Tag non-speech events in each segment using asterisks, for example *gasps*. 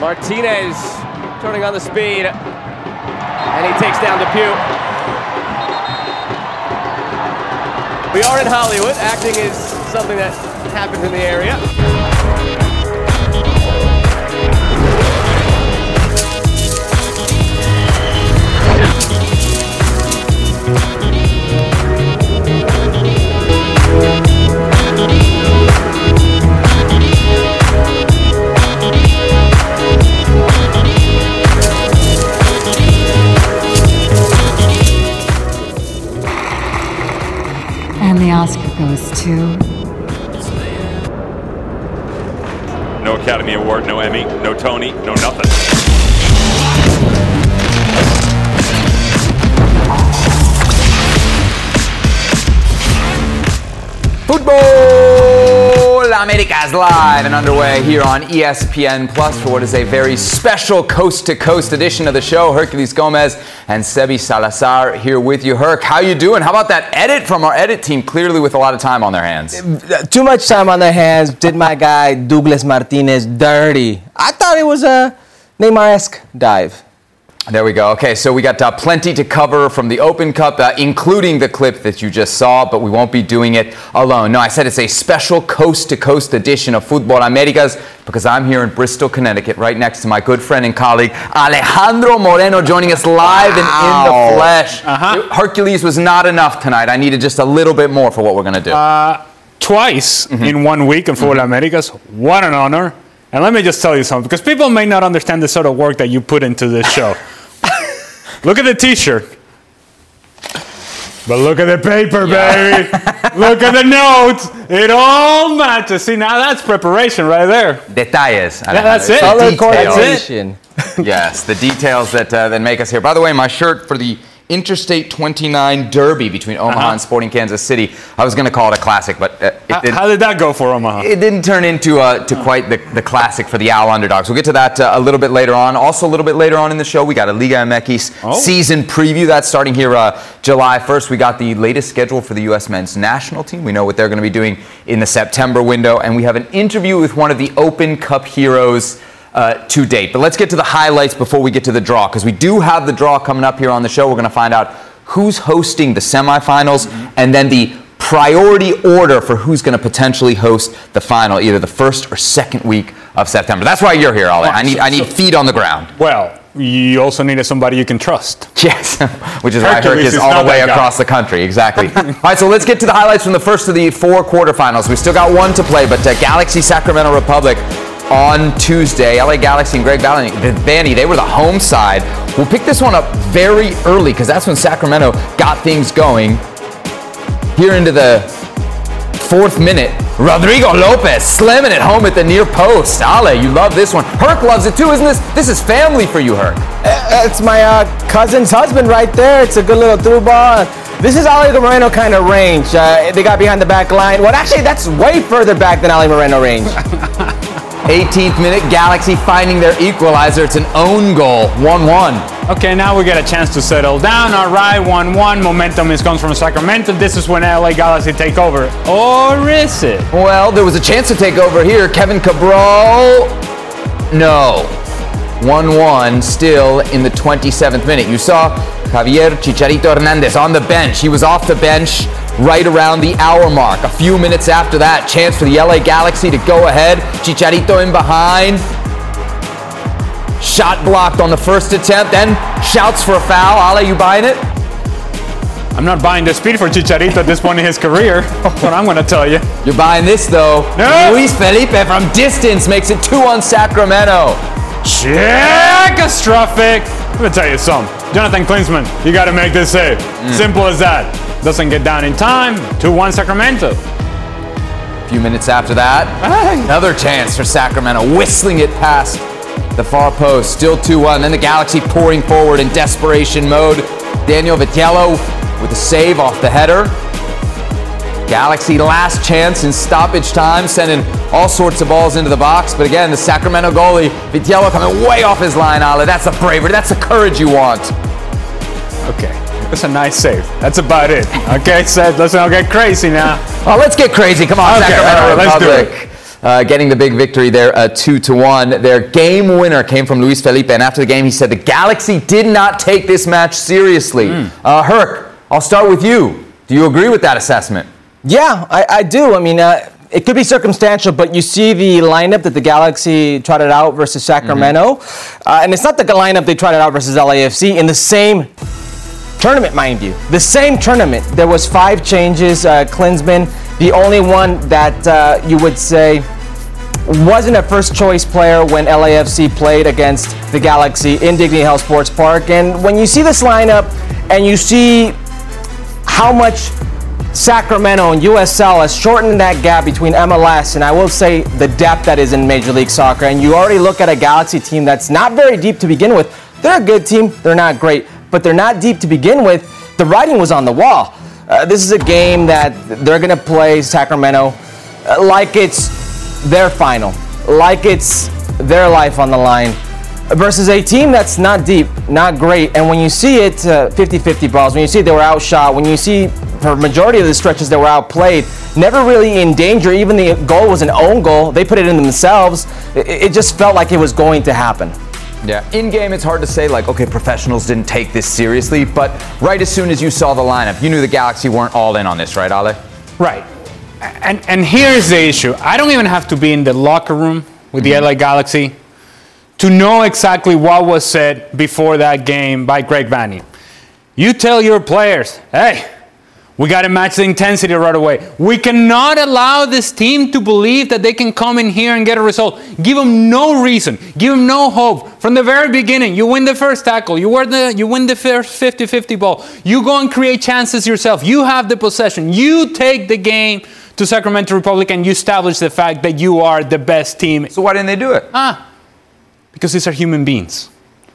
Martinez turning on the speed. And he takes down Depew. We are in Hollywood. Acting is something that happens in the area. Goes to. No Academy Award, no Emmy, no Tony, no nothing. Futbol Americas live and underway here on ESPN Plus for what is a very special coast to coast edition of the show. Herculez Gomez and Sebi Salazar here with you. Herc, how you doing? How about that edit from our edit team? Clearly with a lot of time on their hands. Too much time on their hands. Did my guy Douglas Martinez dirty. I thought it was a Neymar-esque dive. There we go. Okay, so we got uh, plenty to cover from the Open Cup, uh, including the clip that you just saw, but we won't be doing it alone. No, I said it's a special coast to coast edition of Futbol Americas because I'm here in Bristol, Connecticut, right next to my good friend and colleague Alejandro Moreno, joining us live and in the flesh. Herculez was not enough tonight. I needed just a little bit more for what we're going to do. Uh, twice in one week in Futbol Americas. What an honor. And let me just tell you something, because people may not understand the sort of work that you put into this show. *laughs* look at the t-shirt. But look at the paper, baby. *laughs* look at the notes. It all matches. See, now that's preparation right there. Detalles. Yeah, that's it. Details. coordination. yes, the details that uh, that make us here. By the way, my shirt for the Interstate 29 Derby between Omaha Uh-huh. and Sporting Kansas City. I was going to call it a classic, but uh, it, How, didn't, how did that go for Omaha? it didn't turn into uh, to quite the, the classic for the Owl underdogs. We'll get to that uh, a little bit later on. Also, a little bit later on in the show, we got a Liga MX Oh. season preview that's starting here uh, July 1st. We got the latest schedule for the U.S. men's national team. We know what they're going to be doing in the September window, and we have an interview with one of the Open Cup heroes. Uh, to date. But let's get to the highlights before we get to the draw, because we do have the draw coming up here on the show. We're going to find out who's hosting the semifinals and then the priority order for who's going to potentially host the final, either the first or second week of September. That's why you're here, Ale. I need, I need feet on the ground. Well, you also needed somebody you can trust. *laughs* Yes, which is why Herc Herculez is all the way across the country. Exactly. *laughs* all right, so let's get to the highlights from the first of the four quarterfinals. We still got one to play, but uh, Galaxy Sacramento Republic on Tuesday. LA Galaxy and Greg Vanney, Vanney, they were the home side. We'll pick this one up very early because that's when Sacramento got things going. Here into the fourth minute, Rodrigo Lopez slamming it home at the near post. Ale, you love this one. Herc loves it too, isn't this? This is family for you, Herc. It's my uh, cousin's husband right there. It's a good little through ball. This is Ali Moreno kind of range. Uh, they got behind the back line. Well, actually, that's way further back than Ali Moreno range. *laughs* 18th minute, Galaxy finding their equalizer. It's an own goal, 1 1. Okay, now we get a chance to settle down. All right, 1 1. Momentum is comes from Sacramento. This is when LA Galaxy take over. Or is it? Well, there was a chance to take over here. Kevin Cabral, no. 1 1 still in the 27th minute. You saw Javier Chicharito Hernandez on the bench. He was off the bench right around the hour mark. A few minutes after that, chance for the LA Galaxy to go ahead. Chicharito in behind. Shot blocked on the first attempt, then shouts for a foul. Ale, you buying it? I'm not buying the speed for Chicharito at this point in his career. That's what I'm going to tell you. You're buying this though. No. Luis Felipe from distance makes it two on Sacramento. Catastrophic. Let me tell you something. Jonathan Klinsmann, you got to make this save. Mm. Simple as that. Doesn't get down in time. 2 1 Sacramento. A few minutes after that, another chance for Sacramento, whistling it past the far post. Still 2 1. Then the Galaxy pouring forward in desperation mode. Daniel Vitiello with a save off the header. Galaxy last chance in stoppage time, sending all sorts of balls into the box. But again, the Sacramento goalie, Vitiello, coming way off his line, Ale. That's the bravery, that's the courage you want. Okay, that's a nice save. That's about it. Okay, said, let's not get crazy now. Oh, let's get crazy. Come on, Okay, Sacramento all right, let's do Republic. uh, getting the big victory there, uh, two to one. Their game winner came from Luis Felipe, and after the game, he said the Galaxy did not take this match seriously. Uh, Herc, I'll start with you. Do you agree with that assessment? Yeah, I, I do. I mean, uh, it could be circumstantial, but you see the lineup that the Galaxy trotted out versus Sacramento, uh, and it's not the lineup they trotted out versus LAFC in the same tournament, mind you. The same tournament. There was five changes. Uh, Klinsmann, the only one that uh, you would say wasn't a first choice player when LAFC played against the Galaxy in Dignity Health Sports Park. And when you see this lineup and you see how much Sacramento and USL has shortened that gap between MLS and I will say the depth that is in Major League Soccer, and you already look at a Galaxy team that's not very deep to begin with. They're a good team, they're not great, but they're not deep to begin with. The writing was on the wall. Uh, this is a game that they're going to play Sacramento uh, like it's their final, like it's their life on the line, versus a team that's not deep, not great. And when you see it, 50 50 balls, when you see they were outshot, when you see for majority of the stretches they were outplayed, never really in danger, even the goal was an own goal, they put it in themselves, it, it just felt like it was going to happen. Yeah, in game, it's hard to say, like, okay, professionals didn't take this seriously, but right as soon as you saw the lineup, you knew the Galaxy weren't all in on this, right, Ale? Right. And and here's the issue. I don't even have to be in the locker room with the Mm-hmm. LA Galaxy to know exactly what was said before that game by Greg Vanney. You tell your players, hey, we got to match the intensity right away. We cannot allow this team to believe that they can come in here and get a result. Give them no reason. Give them no hope. From the very beginning, you win the first tackle. You, win the, you win the first 50-50 ball. You go and create chances yourself. You have the possession. You take the game to Sacramento Republic and you establish the fact that you are the best team So why didn't they do it? Ah, because these are human beings,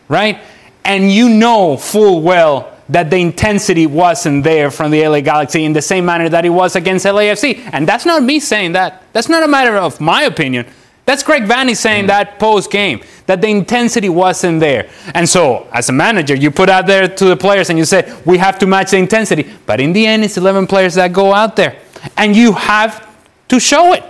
right? And you know full well that the intensity wasn't there from the LA Galaxy in the same manner that it was against LAFC. And that's not me saying that. That's not a matter of my opinion. That's Greg Vanney saying mm. that post game, that the intensity wasn't there. And so, as a manager, you put out there to the players and you say, we have to match the intensity. But in the end, it's 11 players that go out there. And you have to show it.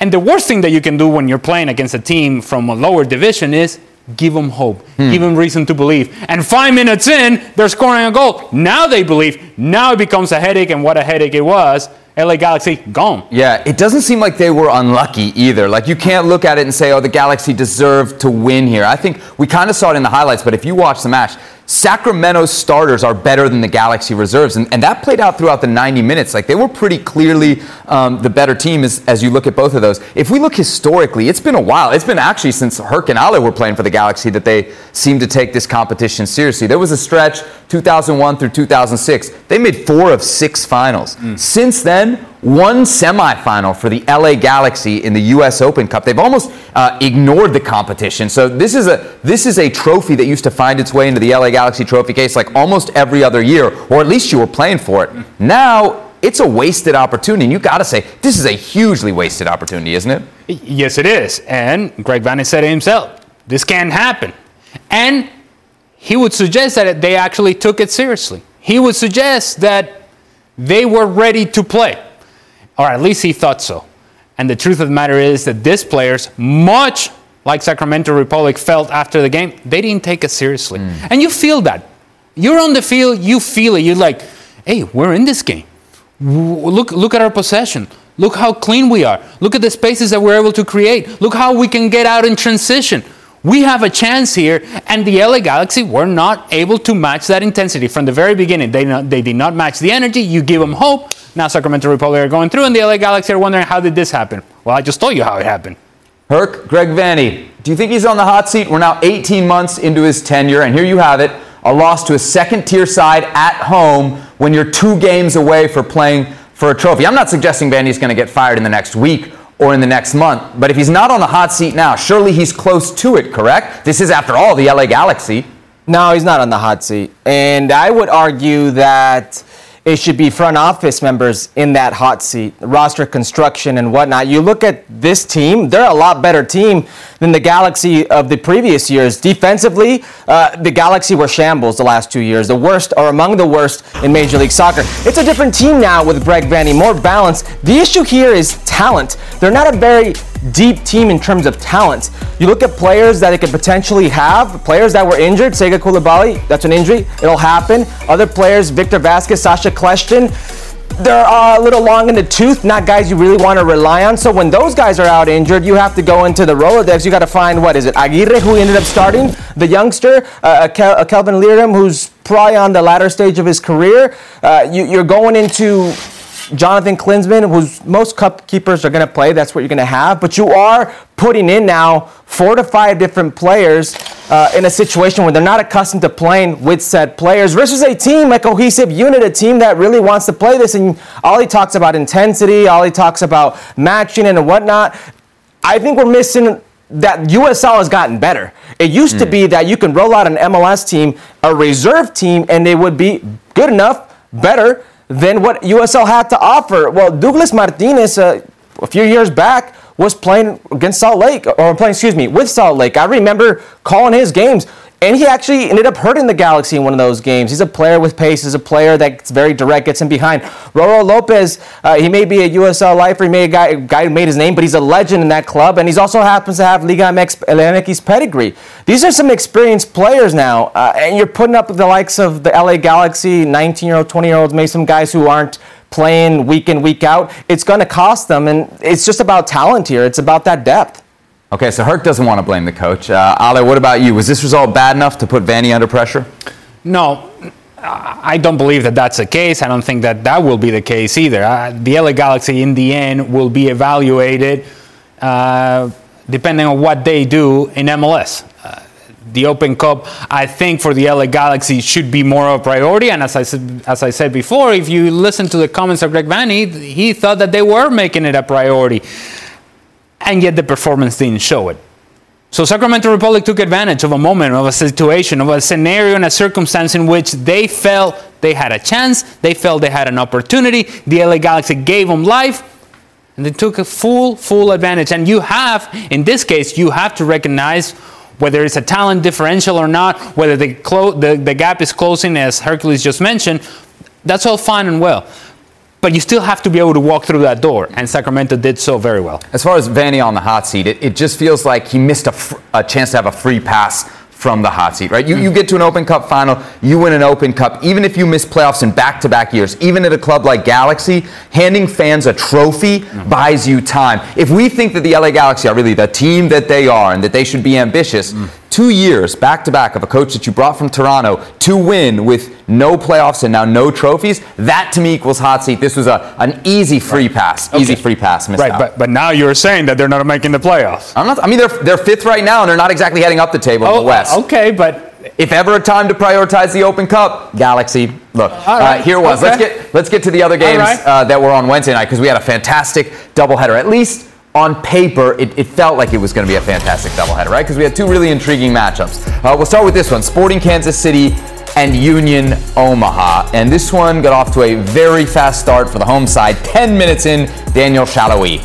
And the worst thing that you can do when you're playing against a team from a lower division is give them hope, hmm. give them reason to believe. And five minutes in, they're scoring a goal. Now they believe. Now it becomes a headache, and what a headache it was. LA Galaxy gone. Yeah, it doesn't seem like they were unlucky either. Like you can't look at it and say, "Oh, the Galaxy deserved to win here." I think we kind of saw it in the highlights, but if you watch the match, Sacramento's starters are better than the Galaxy reserves, and, and that played out throughout the 90 minutes. Like they were pretty clearly um, the better team as, as you look at both of those. If we look historically, it's been a while. It's been actually since Herc and Ale were playing for the Galaxy that they seem to take this competition seriously. There was a stretch 2001 through 2006. They made four of six finals. Since then, one semifinal for the LA Galaxy in the U.S. Open Cup. They've almost uh, ignored the competition. So this is a this is a trophy that used to find its way into the LA Galaxy trophy case like almost every other year, or at least you were playing for it. Now it's a wasted opportunity, and you got to say this is a hugely wasted opportunity, isn't it? Yes, it is. And Greg Vanney said it himself. This can't happen. And he would suggest that they actually took it seriously. He would suggest that they were ready to play, or at least he thought so. And the truth of the matter is that these players, much like Sacramento Republic felt after the game, they didn't take it seriously. Mm. And you feel that. You're on the field, you feel it. You're like, hey, we're in this game. Look, look at our possession. Look how clean we are. Look at the spaces that we're able to create. Look how we can get out in transition. We have a chance here, and the LA Galaxy were not able to match that intensity from the very beginning. They, not, they did not match the energy. You give them hope. Now Sacramento Republic are going through, and the LA Galaxy are wondering how did this happen? Well, I just told you how it happened. Herc, Greg Vanney, do you think he's on the hot seat? We're now 18 months into his tenure, and here you have it a loss to a second tier side at home when you're two games away for playing for a trophy. I'm not suggesting Vanney's going to get fired in the next week or in the next month, but if he's not on the hot seat now, surely he's close to it, correct? This is, after all, the LA Galaxy. No, he's not on the hot seat. And I would argue that it should be front office members in that hot seat, roster construction and whatnot. You look at this team, they're a lot better team than the Galaxy of the previous years. Defensively, uh, the Galaxy were shambles the last two years, the worst or among the worst in Major League Soccer. It's a different team now with Greg Vanney, more balanced. The issue here is talent. They're not a very deep team in terms of talent. You look at players that it could potentially have, players that were injured, Sega Coulibaly, that's an injury, it'll happen. Other players, Victor Vasquez, Sacha Kljestan, they're uh, a little long in the tooth, not guys you really want to rely on. So when those guys are out injured, you have to go into the Rolodex. You got to find what is it? Aguirre, who ended up starting, the youngster, uh, Kel- uh, Kelvin Leerdam, who's probably on the latter stage of his career. Uh, you, you're going into Jonathan Klinsmann, who's most cup keepers are going to play. That's what you're going to have. But you are putting in now four to five different players uh, in a situation where they're not accustomed to playing with said players versus a team, a cohesive unit, a team that really wants to play this. And all he talks about intensity, all he talks about matching and whatnot. I think we're missing that USL has gotten better. It used to be that you can roll out an MLS team, a reserve team, and they would be good enough, better than what USL had to offer. Well, Douglas Martinez, uh, a few years back, was playing against Salt Lake, or playing, excuse me, with Salt Lake. I remember calling his games. And he actually ended up hurting the Galaxy in one of those games. He's a player with pace. He's a player that's very direct, gets him behind. Roro Lopez, uh, he may be a USL lifer. He may a guy, a guy who made his name, but he's a legend in that club. And he also happens to have Liga MX, pedigree. These are some experienced players now. Uh, and you're putting up the likes of the LA Galaxy, 19 year old, 20 year olds, maybe some guys who aren't playing week in, week out. It's going to cost them. And it's just about talent here, it's about that depth. Okay, so Herc doesn't want to blame the coach. Uh, Ale, what about you? Was this result bad enough to put Vanney under pressure? No, I don't believe that that's the case. I don't think that that will be the case either. Uh, the LA Galaxy, in the end, will be evaluated uh, depending on what they do in MLS. Uh, the Open Cup, I think, for the LA Galaxy should be more of a priority. And as I said, as I said before, if you listen to the comments of Greg Vanney, he thought that they were making it a priority, and yet the performance didn't show it. So Sacramento Republic took advantage of a moment, of a situation, of a scenario and a circumstance in which they felt they had a chance, they felt they had an opportunity. The LA Galaxy gave them life, and they took a full, full advantage. And you have, in this case, you have to recognize whether it's a talent differential or not, whether the, the, the gap is closing, as Herculez just mentioned. That's all fine and well. But you still have to be able to walk through that door, and Sacramento did so very well. As far as Vanney on the hot seat, it, it just feels like he missed a, fr- a chance to have a free pass from the hot seat, right? You, you get to an Open Cup final, you win an Open Cup, even if you miss playoffs in back to back years, even at a club like Galaxy, handing fans a trophy mm-hmm. buys you time. If we think that the LA Galaxy are really the team that they are and that they should be ambitious, mm. Two years back to back of a coach that you brought from Toronto to win with no playoffs and now no trophies, that to me equals hot seat. This was a, an easy free pass, easy free pass. Right, out. but, but now you're saying that they're not making the playoffs. I'm not. I mean, they're they're fifth right now, and they're not exactly heading up the table in the West. Oh, okay, but If ever a time to prioritize the Open Cup, Galaxy. Look, right, uh, here it was. Let's get let's get to the other games right. uh, that were on Wednesday night because we had a fantastic doubleheader. At least on paper, it, it felt like it was going to be a fantastic doubleheader, right? Because we had two really intriguing matchups. Uh, we'll start with this one: Sporting Kansas City and Union Omaha. And this one got off to a very fast start for the home side. Ten minutes in, Daniel Salloi.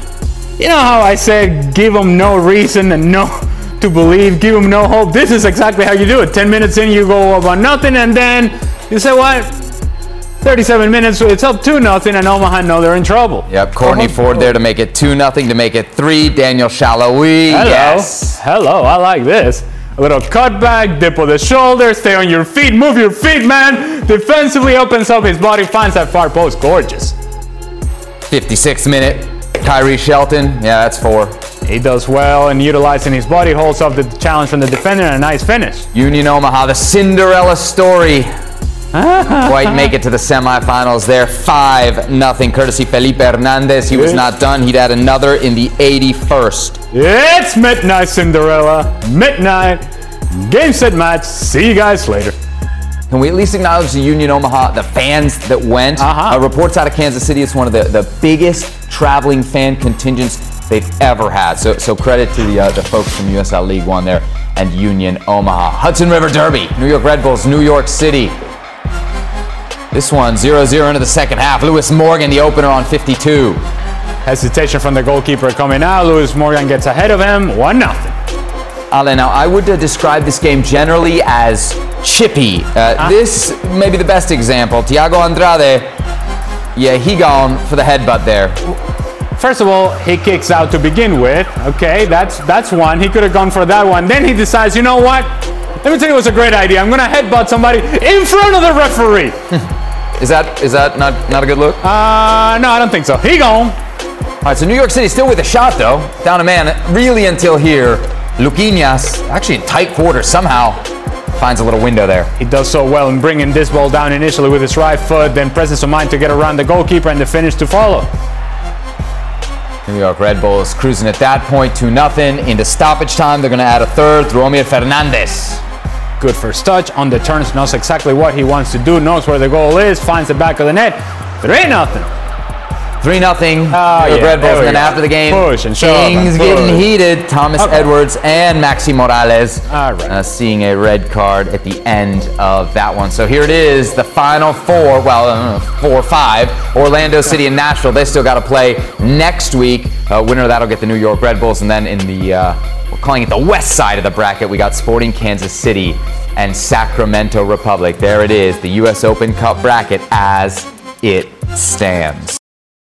you know how I said give them no reason and no *laughs* to believe, give them no hope. This is exactly how you do it. 10 minutes in, you go about nothing, and then you say what? 37 minutes, it's up to nothing, and Omaha know they're in trouble. Yep, Courtney Omaha- Ford there to make it 2 0 to make it 3. Daniel Salloi. Hello. Yes. Hello, I like this. A little cutback, dip of the shoulder, stay on your feet, move your feet, man. Defensively opens up his body, finds that far post. Gorgeous. 56 minute. Khiry Shelton. Yeah, that's 4. He does well in utilizing his body, holds off the challenge from the defender, and a nice finish. Union Omaha, the Cinderella story. *laughs* Quite make it to the semifinals there. 5 0 courtesy Felipe Hernandez. He was not done. He'd add another in the 81st. It's midnight, Cinderella. Midnight. Game, set, match. See you guys later. Can we at least acknowledge the Union Omaha, the fans that went? Uh-huh. Uh, reports out of Kansas City, it's one of the, the biggest traveling fan contingents they've ever had. So, so credit to the, uh, the folks from USL League One there and Union Omaha. Hudson River Derby, New York Red Bulls, New York City. This one 0-0 into the second half. Lewis Morgan, the opener on 52. Hesitation from the goalkeeper coming out. Lewis Morgan gets ahead of him. 1 0. Ale, now I would uh, describe this game generally as chippy. Uh, This may be the best example. Thiago Andrade, yeah, he gone for the headbutt there. First of all, he kicks out to begin with. Okay, that's that's one. He could have gone for that one. Then he decides, you know what? Let me tell you what's a great idea. I'm gonna headbutt somebody in front of the referee. *laughs* Is that is that not not a good look? Uh, no, I don't think so. He gone. All right, so New York City still with a shot though. Down a man really until here. Luquinhas actually in tight quarters somehow finds a little window there. He does so well in bringing this ball down initially with his right foot, then presence of mind to get around the goalkeeper and the finish to follow. New York Red Bulls cruising at that point, 2 nothing. Into stoppage time, they're going to add a third. Romeo Fernandez. Good first touch on the turns, knows exactly what he wants to do, knows where the goal is, finds the back of the net. 3 nothing. 3 nothing. New York yeah, Red Bulls. And then go. after the game, Push and shove and things getting heated. Thomas Okay. Edwards and Maxi Moralez All right. uh, seeing a red card at the end of that one. So here it is, the final four, well, uh, four five. Orlando City and Nashville, they still got to play next week. Uh, winner that'll get the New York Red Bulls. And then in the, uh, calling it the west side of the bracket, we got Sporting Kansas City and Sacramento Republic. There it is, the U.S. Open Cup bracket as it stands.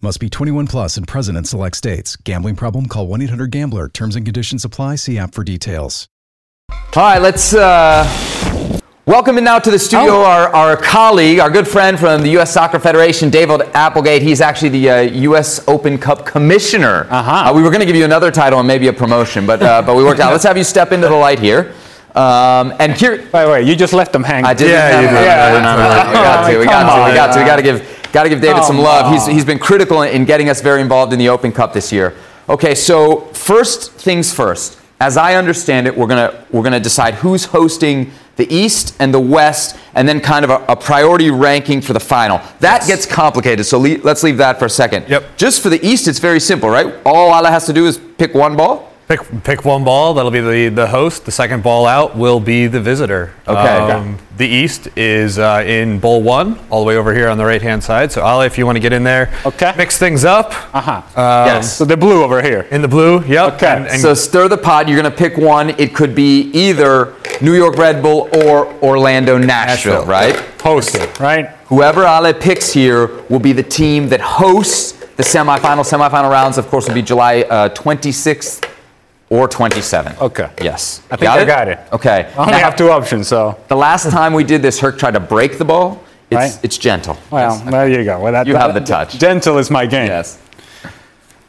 Must be 21 plus and present in select states. Gambling problem? Call 1 800 Gambler. Terms and conditions apply. See app for details. All right, let's uh, welcome in now to the studio Oh. our, our colleague, our good friend from the U.S. Soccer Federation, David Applegate. He's actually the uh, U.S. Open Cup commissioner. Uh-huh. Uh, we were going to give you another title and maybe a promotion, but uh, but we worked out. *laughs* Let's have you step into the light here. Um, and here, By the way, you just left them hanging. I did. Yeah, you did. Yeah, we got *laughs* to. We got to. We got to. We got to give got to give David some Come love. He's he's been critical in getting us very involved in the Open Cup this year. Okay, so first things first. As I understand it, we're gonna we're gonna decide who's hosting the East and the West, and then kind of a, a priority ranking for the final. That gets complicated, so le- let's leave that for a second. Yep. Just for the East, it's very simple, right? All Ala has to do is pick one ball. Pick, pick one ball. That'll be the, the host. The second ball out will be the visitor. Okay. the East is uh, in bowl one, all the way over here on the right hand side. So, Ali, if you want to get in there, Okay. mix things up. Uh-huh. yes. So the blue over here. In the blue, yep. Okay. And, and So stir the pot. You're going to pick one. It could be either New York Red Bull or Orlando Nashville, Nashville. right? Hosted, right? Whoever Ale picks here will be the team that hosts the semifinal. Semifinal rounds, of course, will be July uh, 26th or 27. Okay. Yes. I think I got it. Okay. I only Now, have two options, so. The last time we did this, Herc tried to break the ball. It's, Right. it's gentle. Well, Yes. there you go. Well, that, You that- have the touch. Gentle is my game. Yes.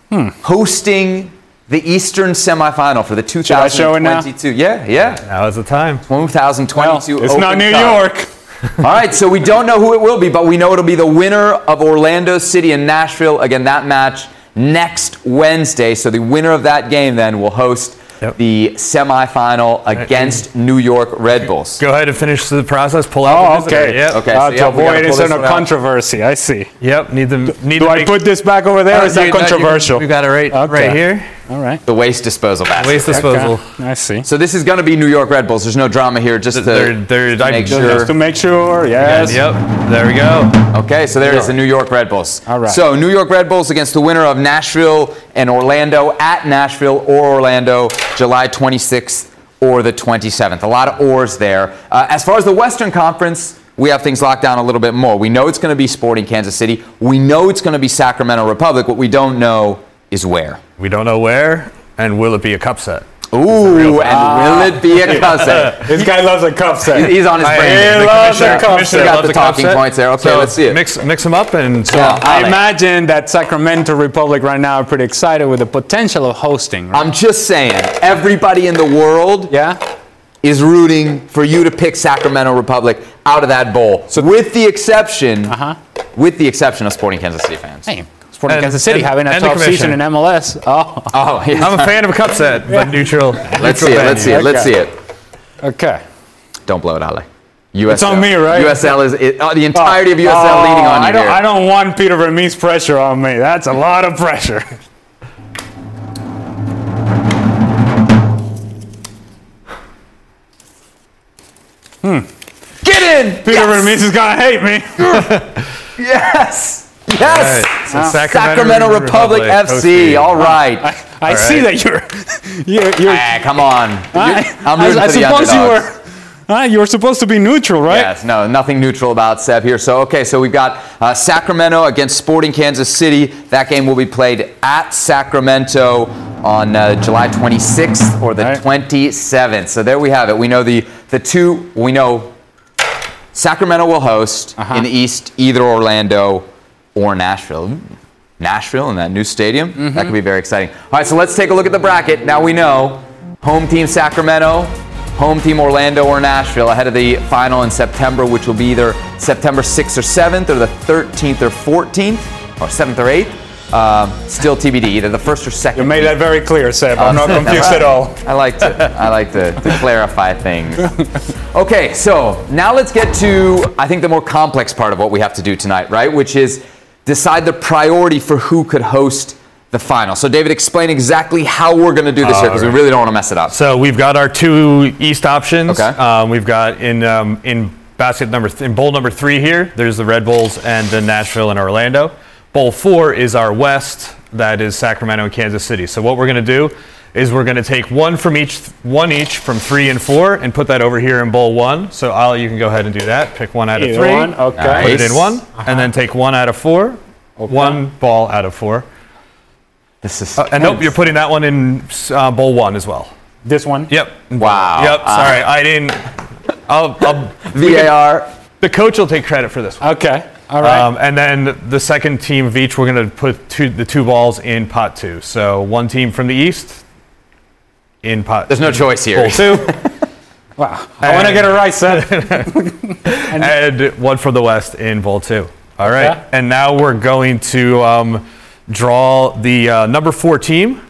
Hmm. Hosting the Eastern semifinal for the I show it now? 2022. Yeah, yeah. now is the time. 2022 Well, it's Open not New Cup. York. *laughs* All right, so we don't know who it will be, but we know it'll be the winner of Orlando City and Nashville. Again, that match next Wednesday. So the winner of that game then will host Yep. the semifinal against New York Red Bulls. Go ahead and finish the process. Pull out Oh, the okay. Yep. Okay, Uh, so to yeah, avoid pull any this sort of one out. controversy, I see. Yep. Need them. Need Do to I make- put this back over there, or is Uh, that you- no, you- controversial? We got it right, Okay. right here. All right. The waste disposal basket. Waste disposal. Okay. I see. So this is going to be New York Red Bulls. There's no drama here, just to, They're- they're- to I- make just sure. Just to make sure, yes. Yep. There we go. Okay, so there it is, the New York Red Bulls. All right. So New York Red Bulls against the winner of Nashville and Orlando at Nashville or Orlando, July 26th or the 27th. A lot of ors there. Uh, as far as the Western Conference, we have things locked down a little bit more. We know it's going to be Sporting Kansas City. We know it's going to be Sacramento Republic. What we don't know is where. We don't know where, and will it be a cup set? Ooh, and will it be a *laughs* cup set? This guy loves a cup set. He's on his brain. He The loves a cup commissioner set. We got the cup talking set. points there. Okay, So let's see it. Mix mix them up and so. Yeah. I imagine that Sacramento Republic right now are pretty excited with the potential of hosting. Right? I'm just saying, everybody in the world yeah. is rooting for you to pick Sacramento Republic out of that bowl. So with the exception, Uh-huh. with the exception of Sporting Kansas City fans. Hey, Sporting and, Kansas City and, having a top season in MLS. Oh, oh *laughs* yeah. I'm a fan of a cup set, but yeah. neutral. Let's see it. Let's see it. Okay. Let's see it. Okay. Don't blow it, Ale. USL. It's on me, right? USL is it, oh, the entirety of USL oh, oh leaning on you. I don't, here. I don't want Peter Vermes pressure on me. That's a lot of pressure. hmm. Get in! Peter yes! Vermes is going to hate me. *laughs* yes! Yes. All right, so Sacramento, Republic, FC. hosting. All right. I see that you're, *laughs* you're, you're Ah, come on. I, I'm rooting I, I for the suppose you were. Uh, you were supposed to be neutral, right? Yes, no, nothing neutral about Seb here. So, okay, so we've got uh, Sacramento against Sporting Kansas City. That game will be played at Sacramento on uh, July 26th or the Right. 27th. So there we have it. We know the the two. We know Sacramento will host Uh-huh. in the East either Orlando or Nashville. Nashville in that new stadium. Mm-hmm. That could be very exciting. All right, so let's take a look at the bracket. Now we know home team Sacramento, home team Orlando or Nashville ahead of the final in September, which will be either September 6th or 7th or the 13th or 14th or 7th or 8th. Um, still TBD, either the first or second. You made that very clear, Seb. I'm not *laughs* Uh, confused at all. I like to I like to, to clarify things. *laughs* Okay, so now let's get to I think the more complex part of what we have to do tonight, right? Which is decide the priority for who could host the final. So David, explain exactly how we're going to do this here because we really don't want to mess it up. So we've got our two East options. Okay. Um, we've got in um, in basket number th- in bowl number three here. There's the Red Bulls and the Nashville and Orlando. Bowl four is our West. That is Sacramento and Kansas City. So what we're going to do is we're going to take one from each, one each from three and four, and put that over here in bowl one. So Ali, you can go ahead and do that. Pick one out of Either three. one, okay. Put it in one, and then take one out of four. One ball out of four. This is Uh, and nope, you're putting that one in uh, bowl one as well. This one. Yep. Wow. Yep. Uh, Sorry, I didn't. I'll, I'll, VAR. the coach will take credit for this one. Okay. All right. Um, and then the second team of each, we're going to put two, the two balls in pot two. So one team from the east in pot. There's no choice here. Bowl two, *laughs* wow. I want to get it right, Seb. *laughs* and one from the west in bowl two. All right. Okay. And now we're going to um, draw the uh, number four team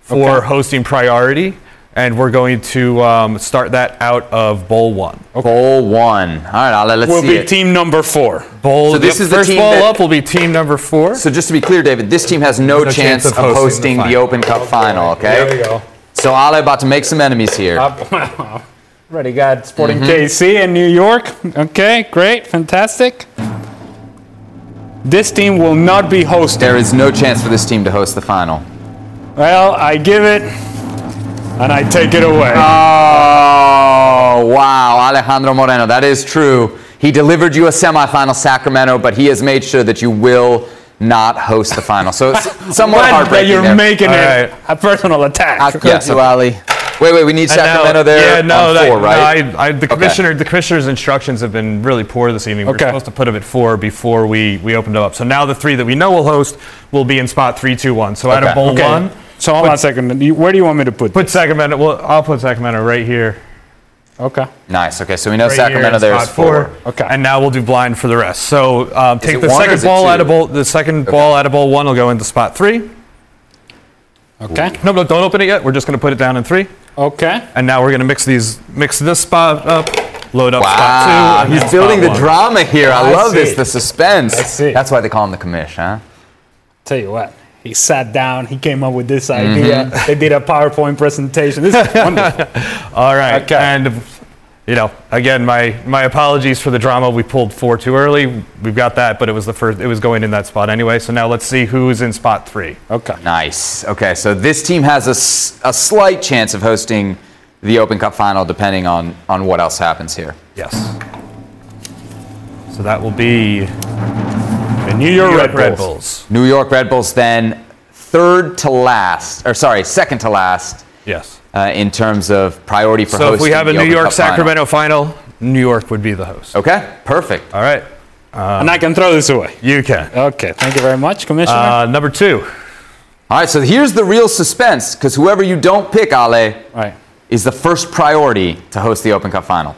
for Okay. hosting priority, and we're going to um, start that out of bowl one. Bowl one. All right, Ale, let's We'll see be it. team number four. Bowl. So this the is the first team ball that- up will be team number four. So just to be clear, David, this team has no, No chance, of hosting, the, final. Open Cup final. Okay. There we go. So Ale about to make some enemies here. *laughs* Up. Already got Sporting Mm-hmm. KC in New York. Okay, great, fantastic. This team will not be hosting. There is no chance for this team to host the final. Well, I give it and I take it away. Oh, wow. Alejandro Moreno, that is true. He delivered you a semifinal Sacramento, but he has made sure that you will not host the final. So it's *laughs* somewhat heartbreaking. you're there. making All it right. a personal attack. Uh, yes, Ali. Wait, wait, we need Sacramento now- there Yeah, no, that, four, no, right? I, I, the commissioner, the commissioner's instructions have been really poor this evening. Okay. We're supposed to put them at four before we we opened them up. So now the three that we know will host will be in spot three, two, one. So out Okay. of bowl Okay. one, So hold on a second. Where do you want me to put? put Sacramento. Well, I'll put Sacramento right here. Okay. nice. Okay, so we know Right here Sacramento there is four. Okay. And now we'll do blind for the rest. So um, take it the one or second is it ball out two? of bowl. The second ball out of bowl one will go into spot three. Okay. No, no, don't open it yet. We're just going to put it down in three. Okay. And now we're going to mix these, mix this spot up, load up Wow, spot two. and he's then building spot the one. drama here. I, I love see. this, the suspense. I see. That's why they call him the commish, huh? Tell you what. He sat down. He came up with this Mm-hmm. idea. They did a PowerPoint presentation. This is *laughs* wonderful. All right. Okay. And you know, again, my my apologies for the drama. We pulled four too early. We've got that, but it was the first. It was going in that spot anyway. So now let's see who's in spot three. Okay. Nice. Okay, so this team has a, a slight chance of hosting the Open Cup final, depending on, on what else happens here. Yes. So that will be The New York, New Red, York Red Bulls. Bulls. New York Red Bulls then third to last, or sorry, second to last Yes. uh, in terms of priority for hosting. So if we have a New York Cup. Sacramento final, New York would be the host. Okay, perfect. All right. and I can throw this away. You can. Okay. Thank you very much, Commissioner. Uh, number two. All right, so here's the real suspense, because whoever you don't pick, Ale, right. is the first priority to host the Open Cup final.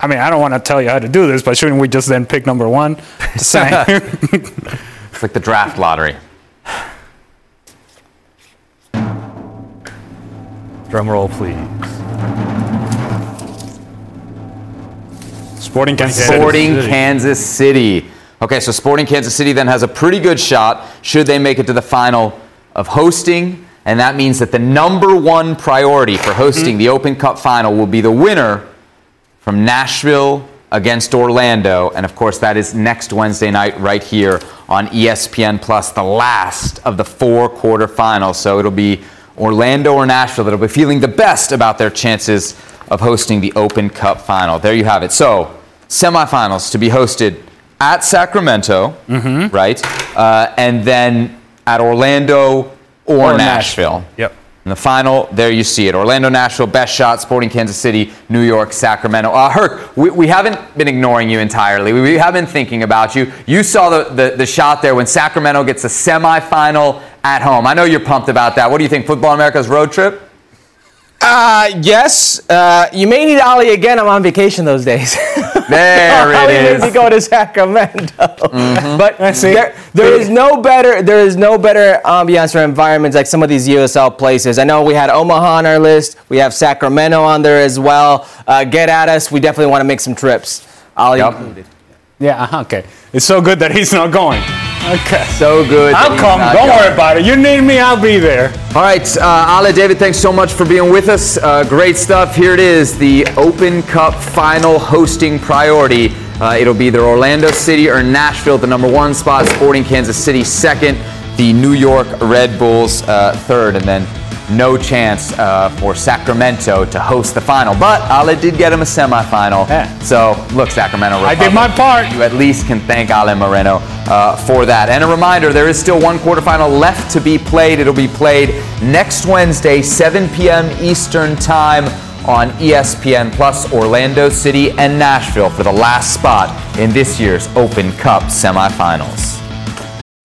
I mean, I don't want to tell you how to do this, but shouldn't we just then pick number one? Just *laughs* saying. It's like the draft lottery. Drum roll, please. Sporting Kansas City. Sporting Kansas City. Okay, so Sporting Kansas City then has a pretty good shot should they make it to the final of hosting, and that means that the number one priority for hosting mm-hmm. the Open Cup final will be the winner from Nashville against Orlando. And of course, that is next Wednesday night right here on ESPN Plus, the last of the four quarterfinals. So it'll be Orlando or Nashville that'll be feeling the best about their chances of hosting the Open Cup final. There you have it. So, semifinals to be hosted at Sacramento, right? Uh, and then at Orlando or, Or Nashville. Yep. In the final, there you see it. Orlando, Nashville, best shot, Sporting Kansas City, New York, Sacramento. Uh, Herc, we, we haven't been ignoring you entirely. We, we have been thinking about you. You saw the, the, the shot there when Sacramento gets a semifinal at home. I know you're pumped about that. What do you think? Futbol America's road trip? Uh, yes. Uh, you may need Ali again. I'm on vacation those days. *laughs* There Ali it made is. me go to Sacramento. Mm-hmm. But there, there is no better. There is no better ambiance or environments like some of these USL places. I know we had Omaha on our list. We have Sacramento on there as well. Uh, get at us. We definitely want to make some trips. Ali Yep. included. Yeah, uh-huh, okay. It's so good that he's not going. Okay. So good. I'll come. Don't worry about it. You need me, I'll be there. All right, uh, Ale, David, thanks so much for being with us. Uh, great stuff. Here it is the Open Cup final hosting priority. Uh, it'll be either Orlando City or Nashville at the number one spot, Sporting Kansas City second, the New York Red Bulls uh, third, and then no chance uh, for Sacramento to host the final. But Ale did get him a semifinal. Yeah. So, look, Sacramento I did my part. you at least can thank Ale Moreno uh, for that. And a reminder, there is still one quarterfinal left to be played. It'll be played next Wednesday, 7 p.m. Eastern Time on ESPN Plus Orlando City and Nashville for the last spot in this year's Open Cup semifinals.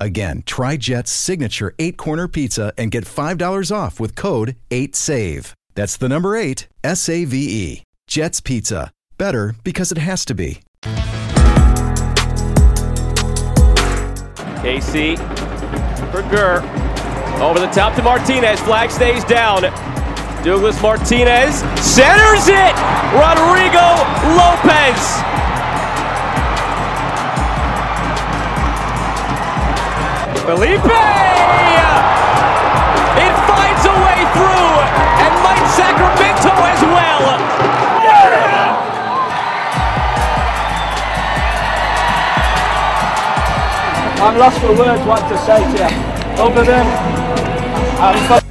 Again, try Jet's signature eight corner pizza and get $5 off with code 8SAVE. That's the number eight, S A V E. Jet's Pizza. Better because it has to be. KC for Gurr. Over the top to Martinez. Flag stays down. Douglas Martinez centers it. Rodrigo Lopez. Felipe! It finds a way through and might Sacramento as well. I'm lost for words what to say to you. Other than I'm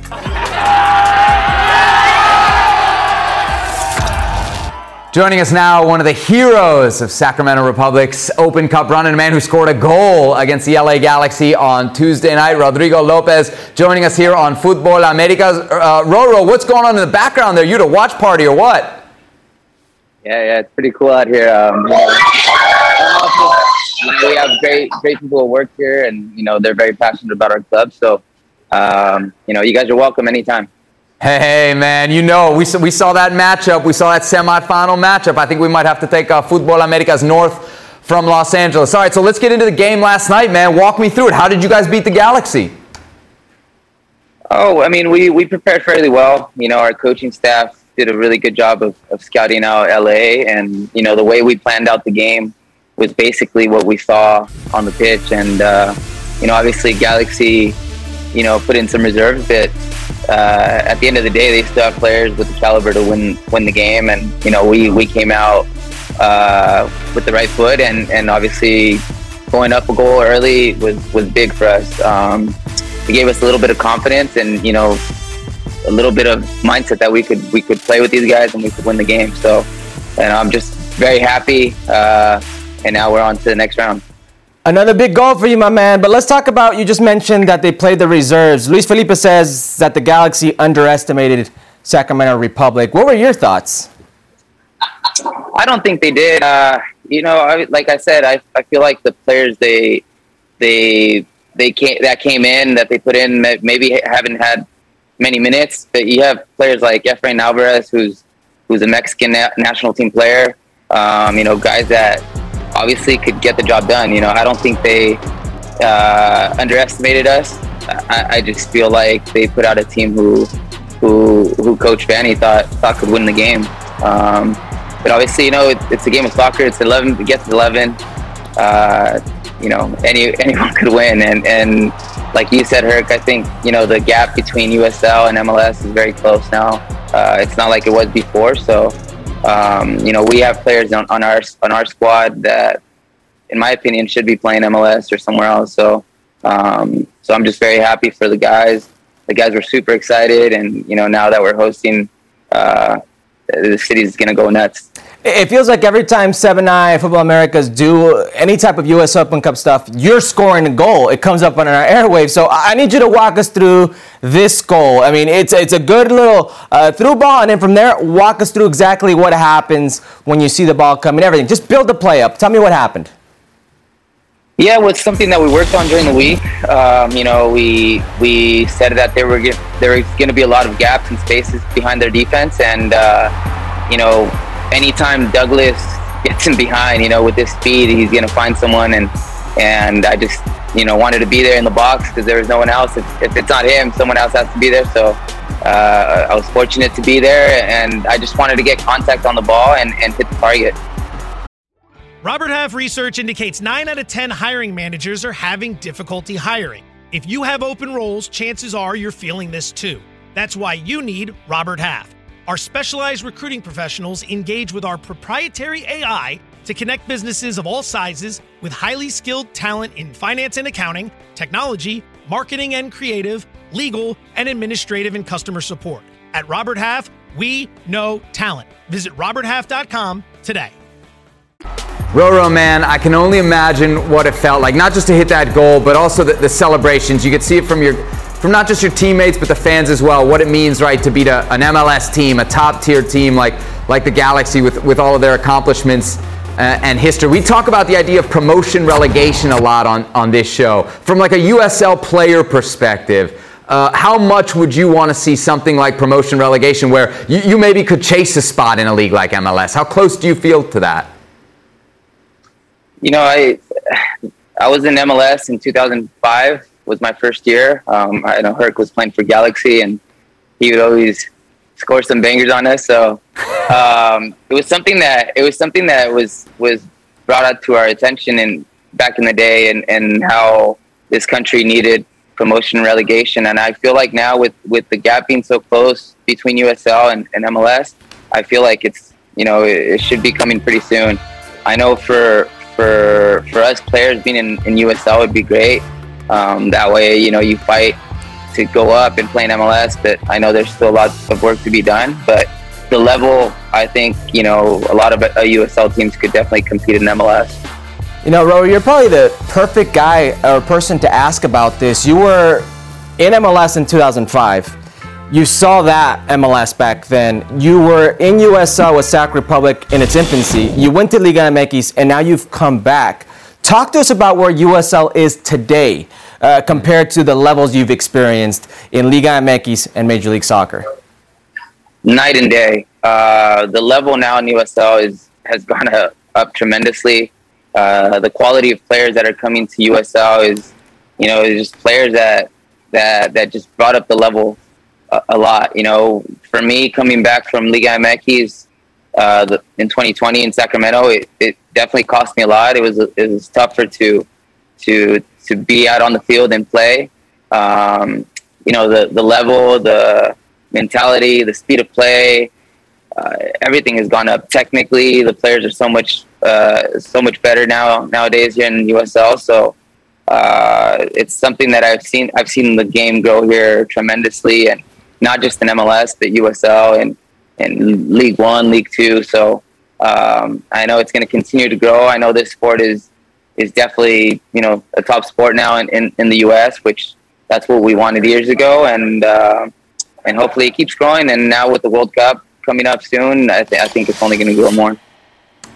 Joining us now, one of the heroes of Sacramento Republic's Open Cup run and a man who scored a goal against the LA Galaxy on Tuesday night, Rodrigo Lopez, joining us here on Futbol Americas. Uh, Roro, what's going on in the background there? You at a watch party or what? Yeah, yeah, it's pretty cool out here. Um, we have great, great people who work here, and you know they're very passionate about our club. So, um, you know, you guys are welcome anytime. Hey, man, you know, we, saw- we saw that matchup. We saw that semifinal matchup. I think we might have to take uh, Futbol Americas North from Los Angeles. All right, so let's get into the game last night, man. Walk me through it. How did you guys beat the Galaxy? Oh, I mean, we we prepared fairly well. You know, our coaching staff did a really good job of, of scouting out LA, and you know the way we planned out the game was basically what we saw on the pitch. And uh, you know, obviously Galaxy, you know, put in some reserves, but uh, at the end of the day, they still have players with the caliber to win win the game. And you know, we we came out uh, with the right foot, and and obviously going up a goal early was was big for us. Um, it gave us a little bit of confidence, and you know, a little bit of mindset that we could we could play with these guys and we could win the game. So, and I'm just very happy. Uh, and now we're on to the next round. Another big goal for you, my man. But let's talk about you just mentioned that they played the reserves. Luis Felipe says that the Galaxy underestimated Sacramento Republic. What were your thoughts? I don't think they did. Uh, you know, I, like I said, I, I feel like the players they they they came that came in that they put in maybe haven't had many minutes. But you have players like Efrain Alvarez, who's who's a Mexican na- national team player. Um, you know, guys that obviously could get the job done. You know, I don't think they uh, underestimated us. I, I, just feel like they put out a team who who who Coach Vanney thought thought could win the game. Um, but obviously, you know, it, it's a game of soccer. It's 11. It gets 11. Uh, you know, any *laughs* anyone could win. And and like you said, Herc, I think you know the gap between USL and MLS is very close now. Uh, it's not like it was before. So, um, you know, we have players on, on our on our squad that, in my opinion, should be playing MLS or somewhere else. So, um, so I'm just very happy for the guys. The guys were super excited, and you know, now that we're hosting. Uh, the city's going to go nuts. It feels like every time 7 Eye Futbol Americas do any type of U.S. Open Cup stuff, you're scoring a goal. It comes up on our airwaves. So I need you to walk us through this goal. I mean, it's it's a good little uh, through ball, and then from there, walk us through exactly what happens when you see the ball coming. Everything. Just build the play up. Tell me what happened. Yeah, well, it's something that we worked on during the week. Um, you know, we we said that there were there was going to be a lot of gaps and spaces behind their defense, and uh, you know, anytime Douglas gets him behind, you know, with this speed, he's going to find someone, and and I just you know wanted to be there in the box because there was no one else. If, if, it's not him, someone else has to be there. So uh, I was fortunate to be there, and I just wanted to get contact on the ball and, and hit the target. Robert Half research indicates 9 out of 10 hiring managers are having difficulty hiring. If you have open roles, chances are you're feeling this too. That's why you need Robert Half. Our specialized recruiting professionals engage with our proprietary AI to connect businesses of all sizes with highly skilled talent in finance and accounting, technology, marketing and creative, legal, and administrative and customer support. At Robert Half, we know talent. Visit roberthalf.com today. Roro, man, I can only imagine what it felt like, not just to hit that goal, but also the, the celebrations. You could see it from your from not just your teammates but the fans as well what it means right to beat a, an mls team a top tier team like like the galaxy with, with all of their accomplishments uh, and history. We talk about the idea of promotion relegation a lot on, on this show. From like a usl player perspective uh, how much would you want to see something like promotion relegation where you, you maybe could chase a spot in a league like mls how close do you feel to that? You know, I I was in MLS in 2005 was my first year. Um, I know Herc was playing for Galaxy, and he would always score some bangers on us. So um, it was something that it was something that was was brought up to our attention and back in the day, and and how this country needed promotion and relegation. And I feel like now with with the gap being so close between USL and, and MLS, I feel like it's you know it, it should be coming pretty soon. I know for for for us players being in, in USL would be great. Um, that way, you know, you fight to go up and play in MLS. But I know there's still a lot of work to be done. But the level, I think, you know, a lot of USL teams could definitely compete in MLS. You know, Ro, you're probably the perfect guy or person to ask about this. You were in MLS in 2005 you saw that MLS back then. You were in USL with Sac Republic in its infancy. You went to Liga MX, and now you've come back. Talk to us about where USL is today uh, compared to the levels you've experienced in Liga MX and Major League Soccer. Night and day. Uh, the level now in USL is has gone *laughs* up, up tremendously. Uh, the quality of players that are coming to USL is, you know, just players that that that just brought up the level a, lot. You know, for me coming back from Liga MX uh, the, in 2020 in Sacramento, it, it definitely cost me a lot. It was it was tougher to to to be out on the field and play. Um, you know, the the level, the mentality, the speed of play, uh, everything has gone up. Technically, the players are so much uh, so much better now nowadays here in USL. So uh, it's something that I've seen. I've seen the game grow here tremendously, and not just in MLS, but USL and, and League One, League Two. So um, I know it's going to continue to grow. I know this sport is is definitely you know a top sport now in, in, in the U.S., which that's what we wanted years ago, and uh, and hopefully it keeps growing. And now with the World Cup coming up soon, I, th- I think it's only going to grow more.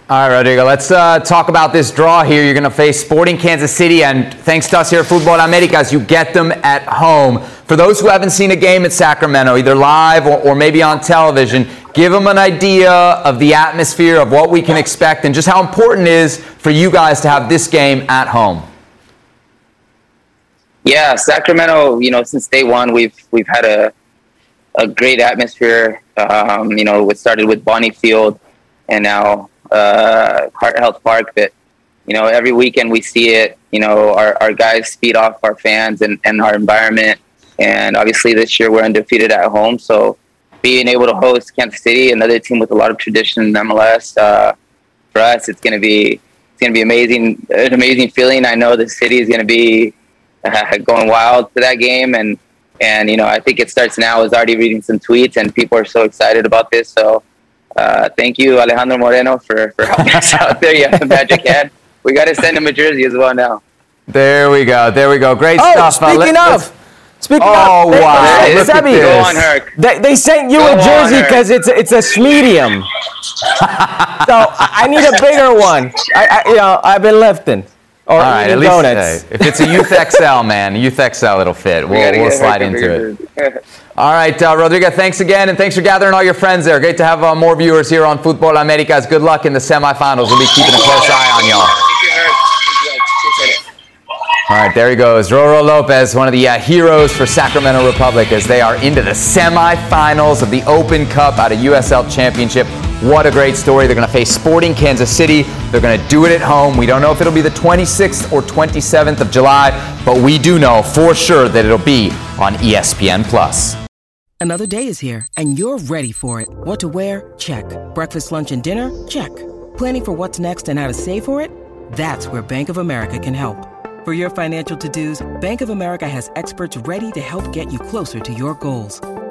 All right, Rodrigo, let's uh, talk about this draw here. You're going to face Sporting Kansas City, and thanks to us here at Futbol Americas, you get them at home. For those who haven't seen a game at Sacramento, either live or, or maybe on television, give them an idea of the atmosphere, of what we can expect, and just how important it is for you guys to have this game at home. Yeah, Sacramento. You know, since day one, we've we've had a a great atmosphere. Um, you know, it started with Bonney Field, and now uh, Heart Health Park. that you know, every weekend we see it. You know, our our guys feed off our fans and and our environment. And obviously, this year we're undefeated at home, so being able to host Kansas City, another team with a lot of tradition in MLS, uh, for us, it's going to be it's going to be amazing, an amazing feeling. I know the city is going to be uh, going wild for that game, and and you know I think it starts now. I was already reading some tweets, and people are so excited about this. So uh, thank you, Alejandro Moreno, for for helping us *laughs* out there. You have the magic hand. We got to send him a jersey as well now. There we go. There we go. Great Oh, stuff. Speaking let- of, speaking Oh, of, they- wow. they- Look at Sebi, this. Go on, Herc. They, they sent you Go a jersey because it's it's a medium. *laughs* so I I need a bigger one. I, I you know I've been lifting or All right, at least donuts. hey, if it's a Youth XL, man, Youth XL, it'll fit. We We'll, gotta we'll slide into it. *laughs* All right, uh, Rodrigo, thanks again, and thanks for gathering all your friends there. Great to have uh, more viewers here on Futbol Americas. Good luck in the semifinals. We'll be keeping a close eye on y'all. Thank you, Herc. Thank you, guys. Appreciate it. All right, there he goes. Roro Lopez, one of the uh, heroes for Sacramento Republic as they are into the semifinals of the Open Cup out of USL Championship. What a great story. They're going to face Sporting Kansas City. They're going to do it at home. We don't know if it'll be the 26th or 27th of July, but we do know for sure that it'll be on ESPN Plus. Another day is here, and you're ready for it. What to wear? Check. Breakfast, lunch, and dinner? Check. Planning for what's next and how to save for it? That's where Bank of America can help. For your financial to-dos, Bank of America has experts ready to help get you closer to your goals.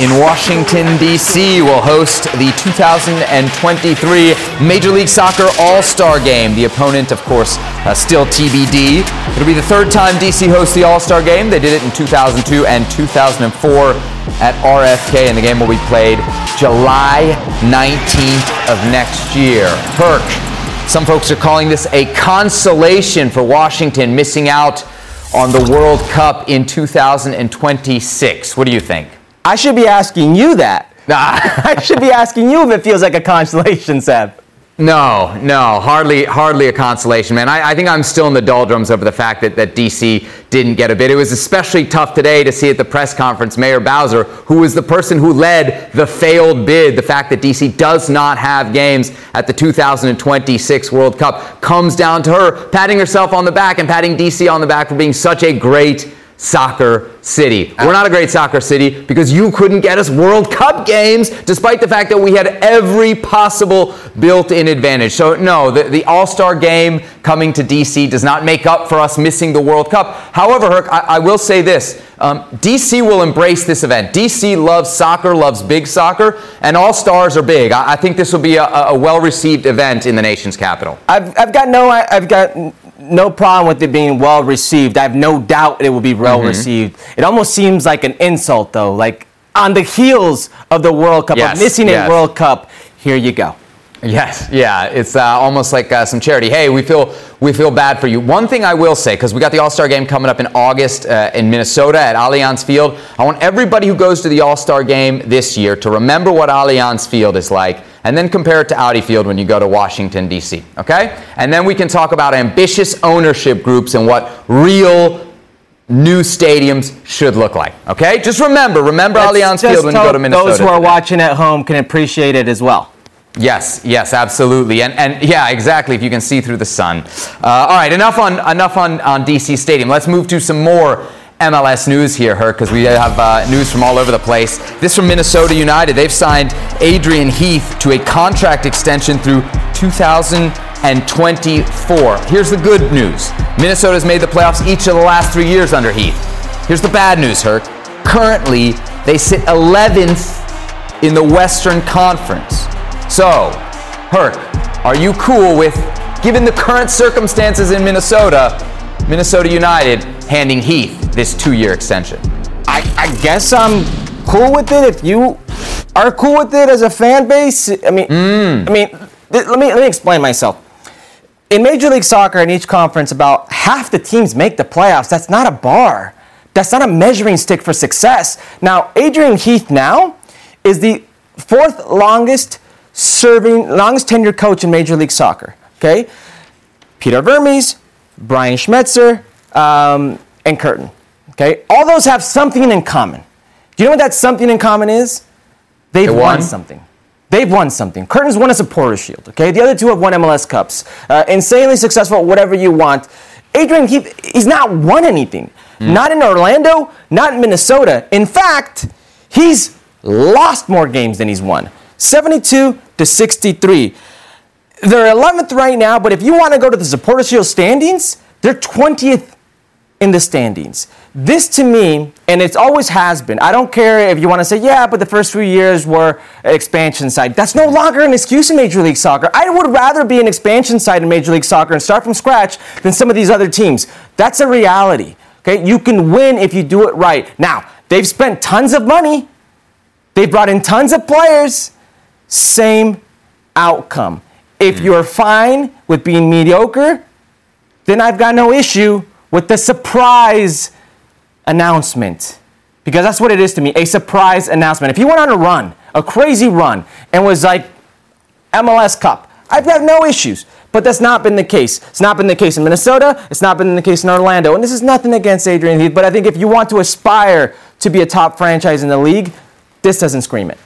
in Washington, D.C. will host the 2023 Major League Soccer All-Star Game. The opponent, of course, uh, still TBD. It'll be the third time D.C. hosts the All-Star Game. They did it in 2002 and 2004 at RFK, and the game will be played July 19th of next year. Herc, some folks are calling this a consolation for Washington missing out on the World Cup in 2026. What do you think? I should be asking you that. *laughs* I should be asking you if it feels like a consolation, Seb. No, no, hardly, hardly a consolation, man. I, I think I'm still in the doldrums over the fact that, that DC didn't get a bid. It was especially tough today to see at the press conference Mayor Bowser, who was the person who led the failed bid, the fact that DC does not have games at the 2026 World Cup, comes down to her patting herself on the back and patting DC on the back for being such a great soccer city. We're not a great soccer city because you couldn't get us World Cup games despite the fact that we had every possible built-in advantage. So no, the, the All-Star game coming to DC does not make up for us missing the World Cup. However, Herc, I, I will say this. Um, DC will embrace this event. DC loves soccer, loves big soccer, and all stars are big. I, I think this will be a, a well-received event in the nation's capital. I've, I've got no I've got no problem with it being well received. I have no doubt it will be well Mm-hmm. received. It almost seems like an insult though. Like on the heels of the World Cup, Yes, of missing yes. a World Cup, here you go. Yes, yeah, it's uh, almost like uh, some charity. Hey, we feel we feel bad for you. One thing I will say, because we got the All Star Game coming up in August uh, in Minnesota at Allianz Field. I want everybody who goes to the All Star Game this year to remember what Allianz Field is like, and then compare it to Audi Field when you go to Washington D.C. Okay, and then we can talk about ambitious ownership groups and what real new stadiums should look like. Okay, just remember, remember Let's Allianz Field when you go to Minnesota. Those who are today. watching at home can appreciate it as well. Yes, yes, absolutely, and and yeah, exactly. If you can see through the sun. Uh, all right, enough on enough on on DC Stadium. Let's move to some more MLS news here, Herc, because we have uh, news from all over the place. This from Minnesota United. They've signed Adrian Heath to a contract extension through 2024. Here's the good news: Minnesota's made the playoffs each of the last three years under Heath. Here's the bad news, Herc. Currently, they sit 11th in the Western Conference. So, Herc, are you cool with, given the current circumstances in Minnesota, Minnesota United handing Heath this two-year extension? I, I guess I'm cool with it. If you are cool with it as a fan base, I mean, Mm. I mean, th- let me let me explain myself. in Major League Soccer in each conference, about half the teams make the playoffs. That's not a bar. That's not a measuring stick for success. Now, Adrian Heath now is the fourth longest serving, longest tenured coach in Major League Soccer. Okay, Peter Vermes, Brian Schmetzer, um, and Curtin. Okay, all those have something in common. Do you know what that something in common is? They've They won won? something. They've won something. Curtin's won a Supporters Shield. Okay, the other two have won MLS Cups. Uh, insanely successful, whatever you want. Adrian Heath, he's not won anything. Not in Orlando, not in Minnesota. In fact, he's lost more games than he's won. 72 to 63. They're 11th right now, but if you want to go to the Supporters Shield standings, they're 20th in the standings. This to me, and it always has been, I don't care if you want to say, yeah, but the first few years were expansion side. That's no longer an excuse in Major League Soccer. I would rather be an expansion side in Major League Soccer and start from scratch than some of these other teams. That's a reality. Okay, you can win if you do it right. Now, they've spent tons of money. They've brought in tons of players. Same outcome. If mm. you're fine with being mediocre, then I've got no issue with the surprise announcement. Because that's what it is to me a surprise announcement. If he went on a run, a crazy run, and was like MLS Cup, I've got no issues. But that's not been the case. It's not been the case in Minnesota. It's not been the case in Orlando. And this is nothing against Adrian Heath, but I think if you want to aspire to be a top franchise in the league, this doesn't scream it.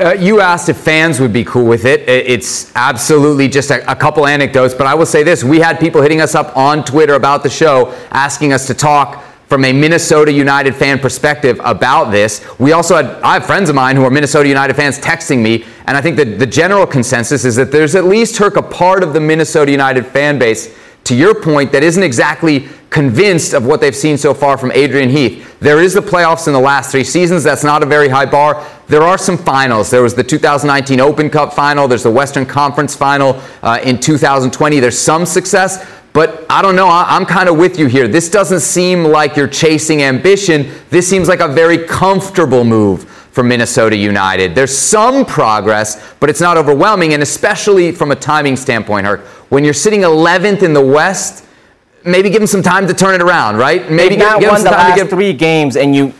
Uh, you asked if fans would be cool with it. It's absolutely just a, a couple anecdotes, but I will say this: we had people hitting us up on Twitter about the show, asking us to talk from a Minnesota United fan perspective about this. We also had I have friends of mine who are Minnesota United fans texting me, and I think that the general consensus is that there's at least Herc a part of the Minnesota United fan base. To your point, that isn't exactly convinced of what they've seen so far from Adrian Heath. There is the playoffs in the last three seasons. That's not a very high bar. There are some finals. There was the 2019 Open Cup final. There's the Western Conference final uh, in 2020. There's some success, but I don't know. I- I'm kind of with you here. This doesn't seem like you're chasing ambition. This seems like a very comfortable move for Minnesota United. There's some progress, but it's not overwhelming, and especially from a timing standpoint, Herc. When you're sitting 11th in the West, maybe give them some time to turn it around, right? Maybe They've give, not give won some the time to last get three games, and you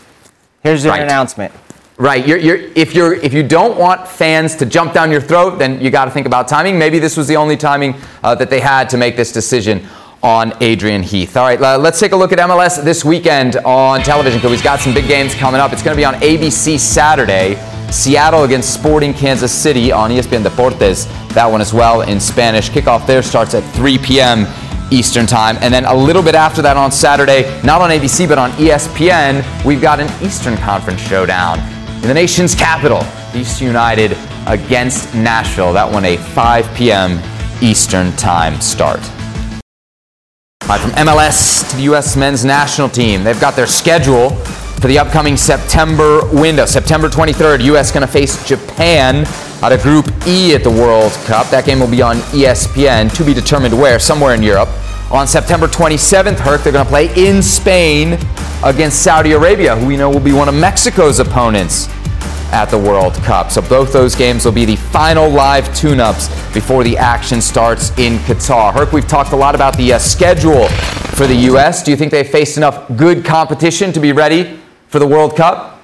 here's your Right. announcement. Right. You're, you're, if you're if you don't want fans to jump down your throat, then you got to think about timing. Maybe this was the only timing uh, that they had to make this decision on Adrian Heath. All right, uh, let's take a look at MLS this weekend on television because we've got some big games coming up. It's going to be on ABC Saturday. Seattle against Sporting Kansas City on ESPN Deportes. That one as well in Spanish. Kickoff there starts at 3 p.m. Eastern Time. And then a little bit after that on Saturday, not on ABC, but on ESPN, we've got an Eastern Conference showdown in the nation's capital. East United against Nashville. That one a 5 p.m. Eastern Time start. Right, from MLS to the U.S. men's national team, they've got their schedule for the upcoming September window. September 23rd, U.S. going to face Japan out of Group E at the World Cup. That game will be on ESPN, to be determined where, somewhere in Europe. On September 27th, Herc, they're going to play in Spain against Saudi Arabia, who we know will be one of Mexico's opponents at the World Cup. So both those games will be the final live tune-ups before the action starts in Qatar. Herc, we've talked a lot about the uh, schedule for the U.S. Do you think they've faced enough good competition to be ready for the World Cup?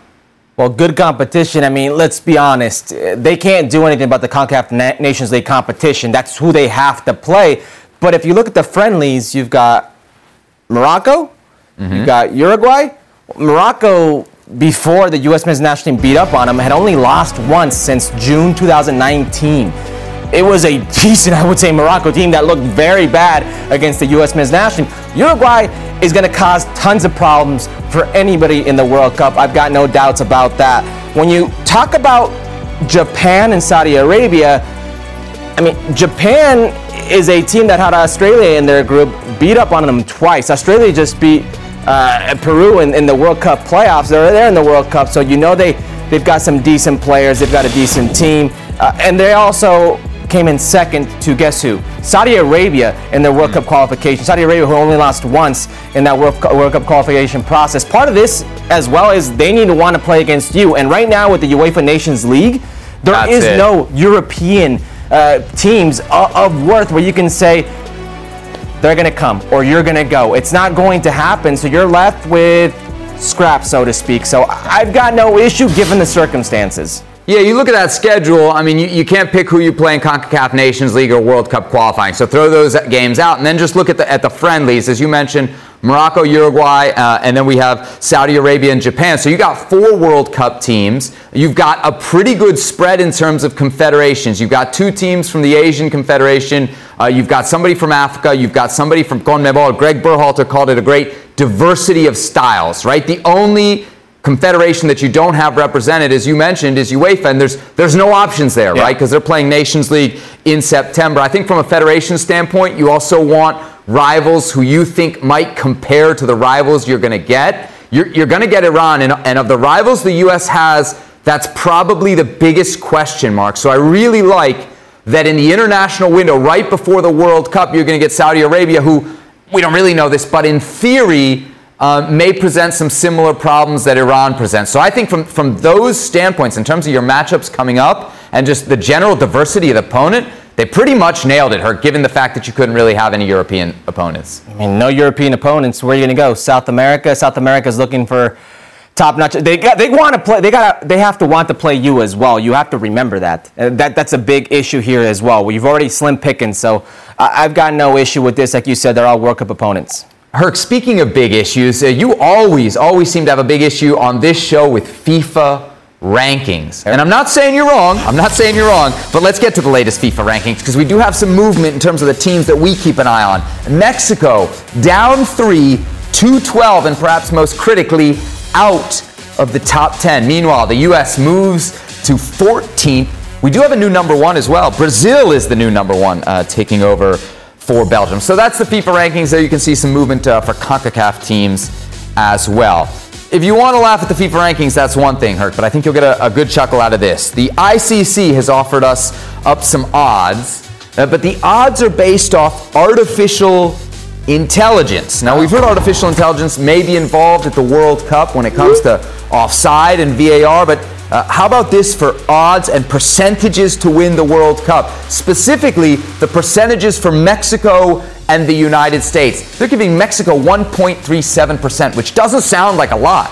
Well, good competition. I mean, let's be honest. They can't do anything about the CONCACAF Na- Nations League competition. That's who they have to play. But if you look at the friendlies, you've got Morocco, you've mm-hmm. got Uruguay. Morocco, before the U.S. men's national team beat up on them, had only lost once since June 2019. It was a decent, *laughs* I would say, Morocco team that looked very bad against the U.S. men's national team. Uruguay is going to cause tons of problems for anybody in the World Cup. I've got no doubts about that. When you talk about Japan and Saudi Arabia, I mean, Japan is a team that had Australia in their group, beat up on them twice. Australia just beat uh, Peru in, in the World Cup playoffs. They're there in the World Cup, so you know they, they've got some decent players, they've got a decent team. Uh, and they also came in second to guess who? Saudi Arabia in their World Cup qualification. Saudi Arabia, who only lost once in that World, World Cup qualification process. Part of this, as well, is they need to want to play against you. And right now, with the UEFA Nations League, there That's is it. no European uh, teams of, of worth where you can say they're going to come or you're going to go. It's not going to happen. So you're left with scrap, so to speak. So I've got no issue given the circumstances. Yeah, you look at that schedule. I mean, you, you can't pick who you play in CONCACAF Nations League or World Cup qualifying. So throw those games out, and then just look at the at the friendlies, as you mentioned. Morocco, Uruguay, uh, and then we have Saudi Arabia and Japan. So you got four World Cup teams. You've got a pretty good spread in terms of confederations. You've got two teams from the Asian Confederation. Uh, you've got somebody from Africa. You've got somebody from CONMEBOL. Greg Berhalter called it a great diversity of styles, right? The only confederation that you don't have represented, as you mentioned, is UEFA, and there's there's no options there, yeah. right? Because they're playing Nations League in September. I think from a federation standpoint, you also want rivals who you think might compare to the rivals you're going to get. You're, you're going to get Iran, and, and of the rivals the U.S. has, that's probably the biggest question mark. So I really like that in the international window, right before the World Cup, you're going to get Saudi Arabia, who we don't really know this, but in theory, uh, may present some similar problems that Iran presents. So I think from, from those standpoints, in terms of your matchups coming up and just the general diversity of the opponent, they pretty much nailed it, Herc, given the fact that you couldn't really have any European opponents. I mean, no European opponents. Where are you going to go? South America? South America is looking for top notch. They got, they want to play. They got they have to want to play you as well. You have to remember that. Uh, that that's a big issue here as well. You've already slim pickings, so I've got no issue with this. Like you said, they're all World Cup opponents. Herc, speaking of big issues, uh, you always always seem to have a big issue on this show with FIFA rankings. And I'm not saying you're wrong. I'm not saying you're wrong. But let's get to the latest FIFA rankings because we do have some movement in terms of the teams that we keep an eye on. Mexico down three, 212, and perhaps most critically, out of the top 10. Meanwhile, the U.S. moves to 14th. We do have a new number one as well. Brazil is the new number one, uh, taking over for Belgium. So that's the FIFA rankings. There you can see some movement uh, for CONCACAF teams as well. If you want to laugh at the FIFA rankings, that's one thing, Herc, but I think you'll get a, a good chuckle out of this. The ICC has offered us up some odds, uh, but the odds are based off artificial intelligence. Now, we've heard artificial intelligence may be involved at the World Cup when it comes to offside and VAR, but uh, how about this for odds and percentages to win the World Cup? Specifically, the percentages for Mexico and the United States. They're giving Mexico 1.37%, which doesn't sound like a lot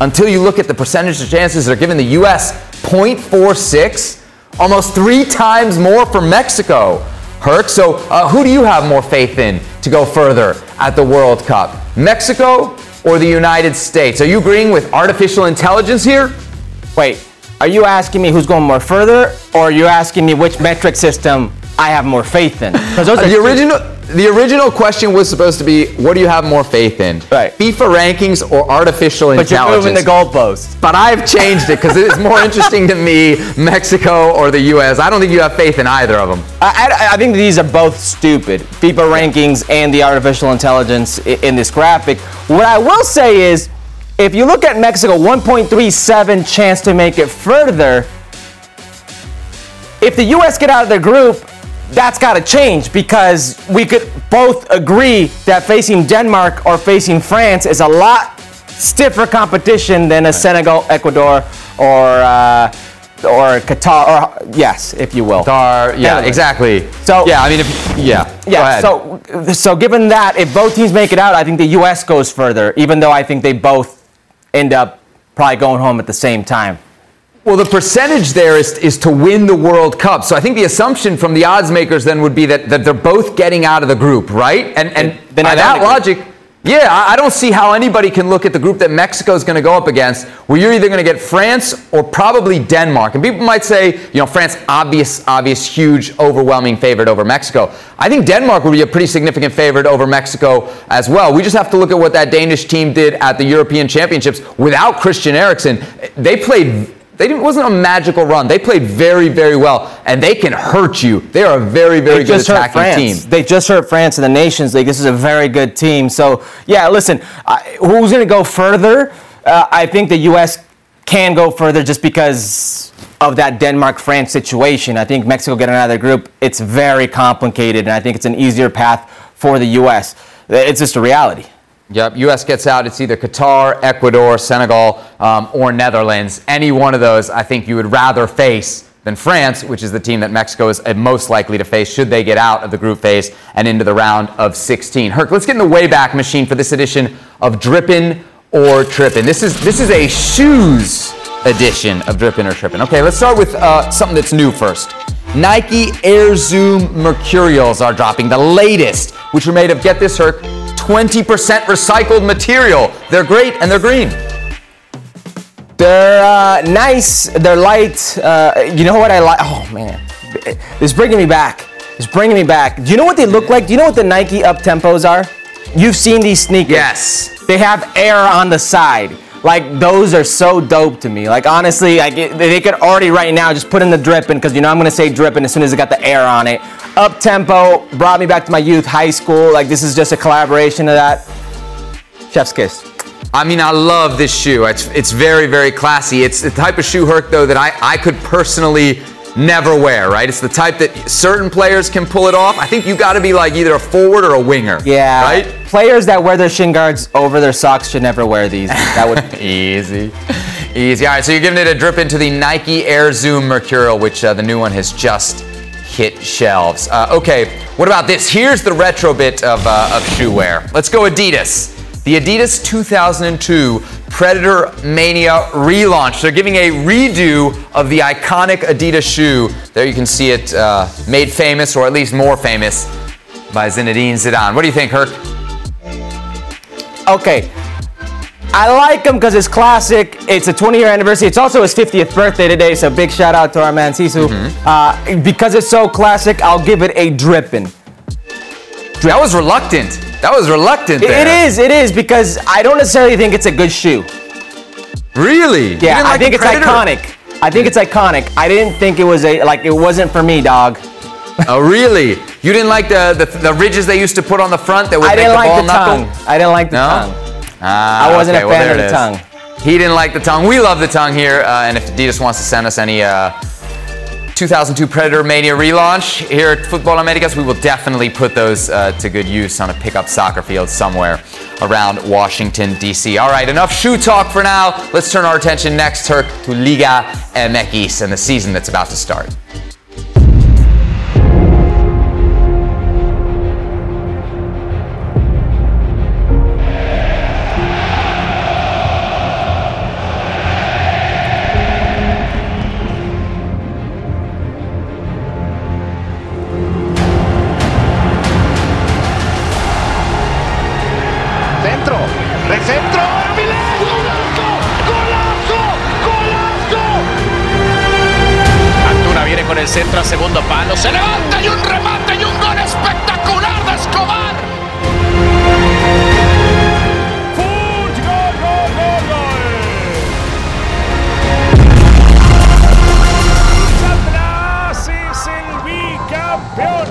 until you look at the percentage of chances they're giving the U.S. 0.46, almost three times more for Mexico. Herc, so uh, who do you have more faith in to go further at the World Cup? Mexico or the United States? Are you agreeing with artificial intelligence here? Wait, are you asking me who's going more further, or are you asking me which metric system I have more faith in? *laughs* Because those uh, are the original the original question was supposed to be, what do you have more faith in? Right. FIFA rankings or artificial but intelligence? But you're moving the goalposts. But I've changed it because it's more interesting to me, *laughs* Mexico or the U.S. I don't think you have faith in either of them. I, I, I think these are both stupid. FIFA rankings and the artificial intelligence in, in this graphic. What I will say is, if you look at Mexico, 1.37 chance to make it further. If the U.S. get out of their group, that's got to change because we could both agree that facing Denmark or facing France is a lot stiffer competition than a Senegal, Ecuador, or uh, or Qatar, or yes, if you will. Qatar, yeah, exactly. So yeah, I mean, if, yeah, yeah. So so given that, if both teams make it out, I think the U.S. goes further, even though I think they both end up probably going home at the same time. Well, the percentage there is, is to win the World Cup. So I think the assumption from the odds makers then would be that, that they're both getting out of the group, right? And, and then by that logic, yeah, I don't see how anybody can look at the group that Mexico is going to go up against where you're either going to get France or probably Denmark. And people might say, you know, France, obvious, obvious, huge, overwhelming favorite over Mexico. I think Denmark would be a pretty significant favorite over Mexico as well. We just have to look at what that Danish team did at the European Championships without Christian Eriksen. They played they didn't, wasn't a magical run. They played very, very well, and they can hurt you. They are a very, very they good attacking team. They just hurt France in the Nations League. This is a very good team. So, yeah, listen, I, who's going to go further? Uh, I think the U.S. can go further just because of that Denmark-France situation. I think Mexico getting out of the group, it's very complicated, and I think it's an easier path for the U.S. It's just a reality. Yep, U.S. gets out. It's either Qatar, Ecuador, Senegal, um, or Netherlands. Any one of those, I think you would rather face than France, which is the team that Mexico is uh, most likely to face should they get out of the group phase and into the round of 16. Herc, let's get in the Wayback Machine for this edition of Drippin' or Trippin'. This is this is a shoes edition of Drippin' or Trippin'. Okay, let's start with uh, something that's new first. Nike Air Zoom Mercurials are dropping the latest, which are made of get this, Herc, 20% recycled material. They're great and they're green. They're uh, nice. They're light. Uh, you know what I like? Oh man, it's bringing me back. It's bringing me back. Do you know what they look like? Do you know what the Nike up tempos are? You've seen these sneakers. Yes. They have air on the side. Like those are so dope to me. Like honestly, like it, they could already right now just put in the dripping because you know I'm gonna say dripping as soon as it got the air on it. Up tempo brought me back to my youth, high school. Like this is just a collaboration of that. Chef's kiss. I mean, I love this shoe. It's, it's very, very classy. It's the type of shoe, Herc, though, that I, I could personally never wear, right? It's the type that certain players can pull it off. I think you got to be like either a forward or a winger. Yeah. Right? Players that wear their shin guards over their socks should never wear these. That would *laughs* easy. Easy. All right, so you're giving it a drip into the Nike Air Zoom Mercurial, which uh, the new one has just hit shelves. Uh, okay, what about this? Here's the retro bit of, uh, of shoe wear. Let's go Adidas. The Adidas 2002 Predator Mania relaunch. They're giving a redo of the iconic Adidas shoe. There you can see it uh, made famous, or at least more famous, by Zinedine Zidane. What do you think, Herc? Okay. I like him because it's classic. It's a 20 year anniversary. It's also his 50th birthday today, so big shout out to our man Zizou. Uh, because it's so classic, I'll give it a drippin'. That was reluctant. That was reluctant It- there. it is, it is, because I don't necessarily think it's a good shoe. Really? Yeah, didn't I think it's Predator? iconic. I think it's iconic. I didn't think it was a like it wasn't for me, dog. Oh, really? You didn't like the, the the ridges they used to put on the front that would I make didn't the like ball the knuckle? tongue. I didn't like the No? tongue. Ah, I wasn't a okay, well, fan there of the is. tongue. He didn't like the tongue. We love the tongue here, uh, and if Adidas wants to send us any uh, 2002 Predator Mania relaunch here at Futbol Americas, we will definitely put those uh, to good use on a pickup soccer field somewhere around Washington, D.C. All right, enough shoe talk for now. Let's turn our attention next, Turk, to Liga MX and the season that's about to start. Antuna viene con el centro a segundo palo, se levanta y un remate y un gol espectacular de Escobar. Atlas es el bicampeón.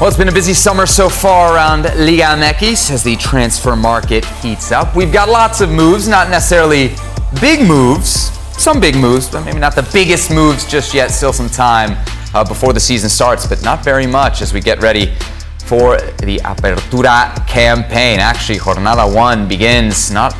Well, it's been a busy summer so far around Liga MX as the transfer market heats up. We've got lots of moves, not necessarily big moves, some big moves, but maybe not the biggest moves just yet. Still some time uh, before the season starts, but not very much as we get ready for the Apertura campaign. Actually, Jornada 1 begins not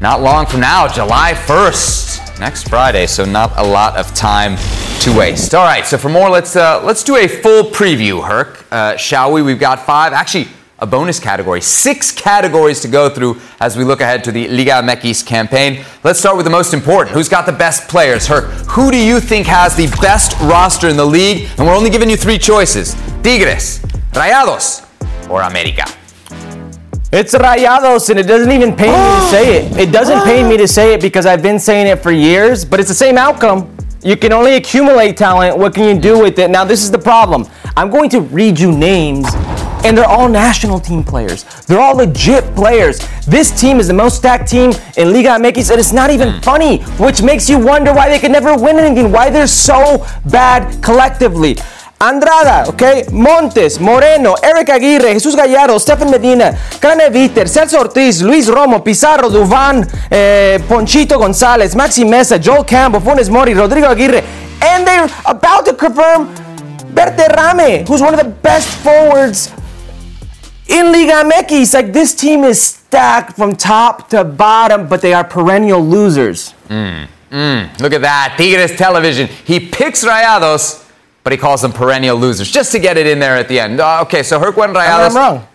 not long from now, July 1st, next Friday. So not a lot of time to waste. All right. So for more, let's uh, let's do a full preview, Herc. Uh, shall we? We've got five, actually a bonus category, six categories to go through as we look ahead to the Liga MX campaign. Let's start with the most important. Who's got the best players? Herc, who do you think has the best roster in the league? And we're only giving you three choices: Tigres, Rayados, or America. It's Rayados, and it doesn't even pain me to *gasps* say it. It doesn't pain me to say it because I've been saying it for years, but it's the same outcome. You can only accumulate talent. What can you do with it? Now, this is the problem. I'm going to read you names, and they're all national team players. They're all legit players. This team is the most stacked team in Liga MX, and it's not even funny, which makes you wonder why they can never win anything, why they're so bad collectively. Andrada, okay, Montes, Moreno, Eric Aguirre, Jesus Gallardo, Stefan Medina, Cane Viter, Celso Ortiz, Luis Romo, Pizarro, Duvan, eh, Ponchito Gonzalez, Maxi Meza, Joel Campbell, Funes Mori, Rodrigo Aguirre, and they're about to confirm Berterame, who's one of the best forwards in Liga MX. Like this team is stacked from top to bottom, but they are perennial losers. Mm, mm, look at that. Tigres television. He picks Rayados, but he calls them perennial losers just to get it in there at the end. Uh, okay, so Herc went Rayados. I'm wrong.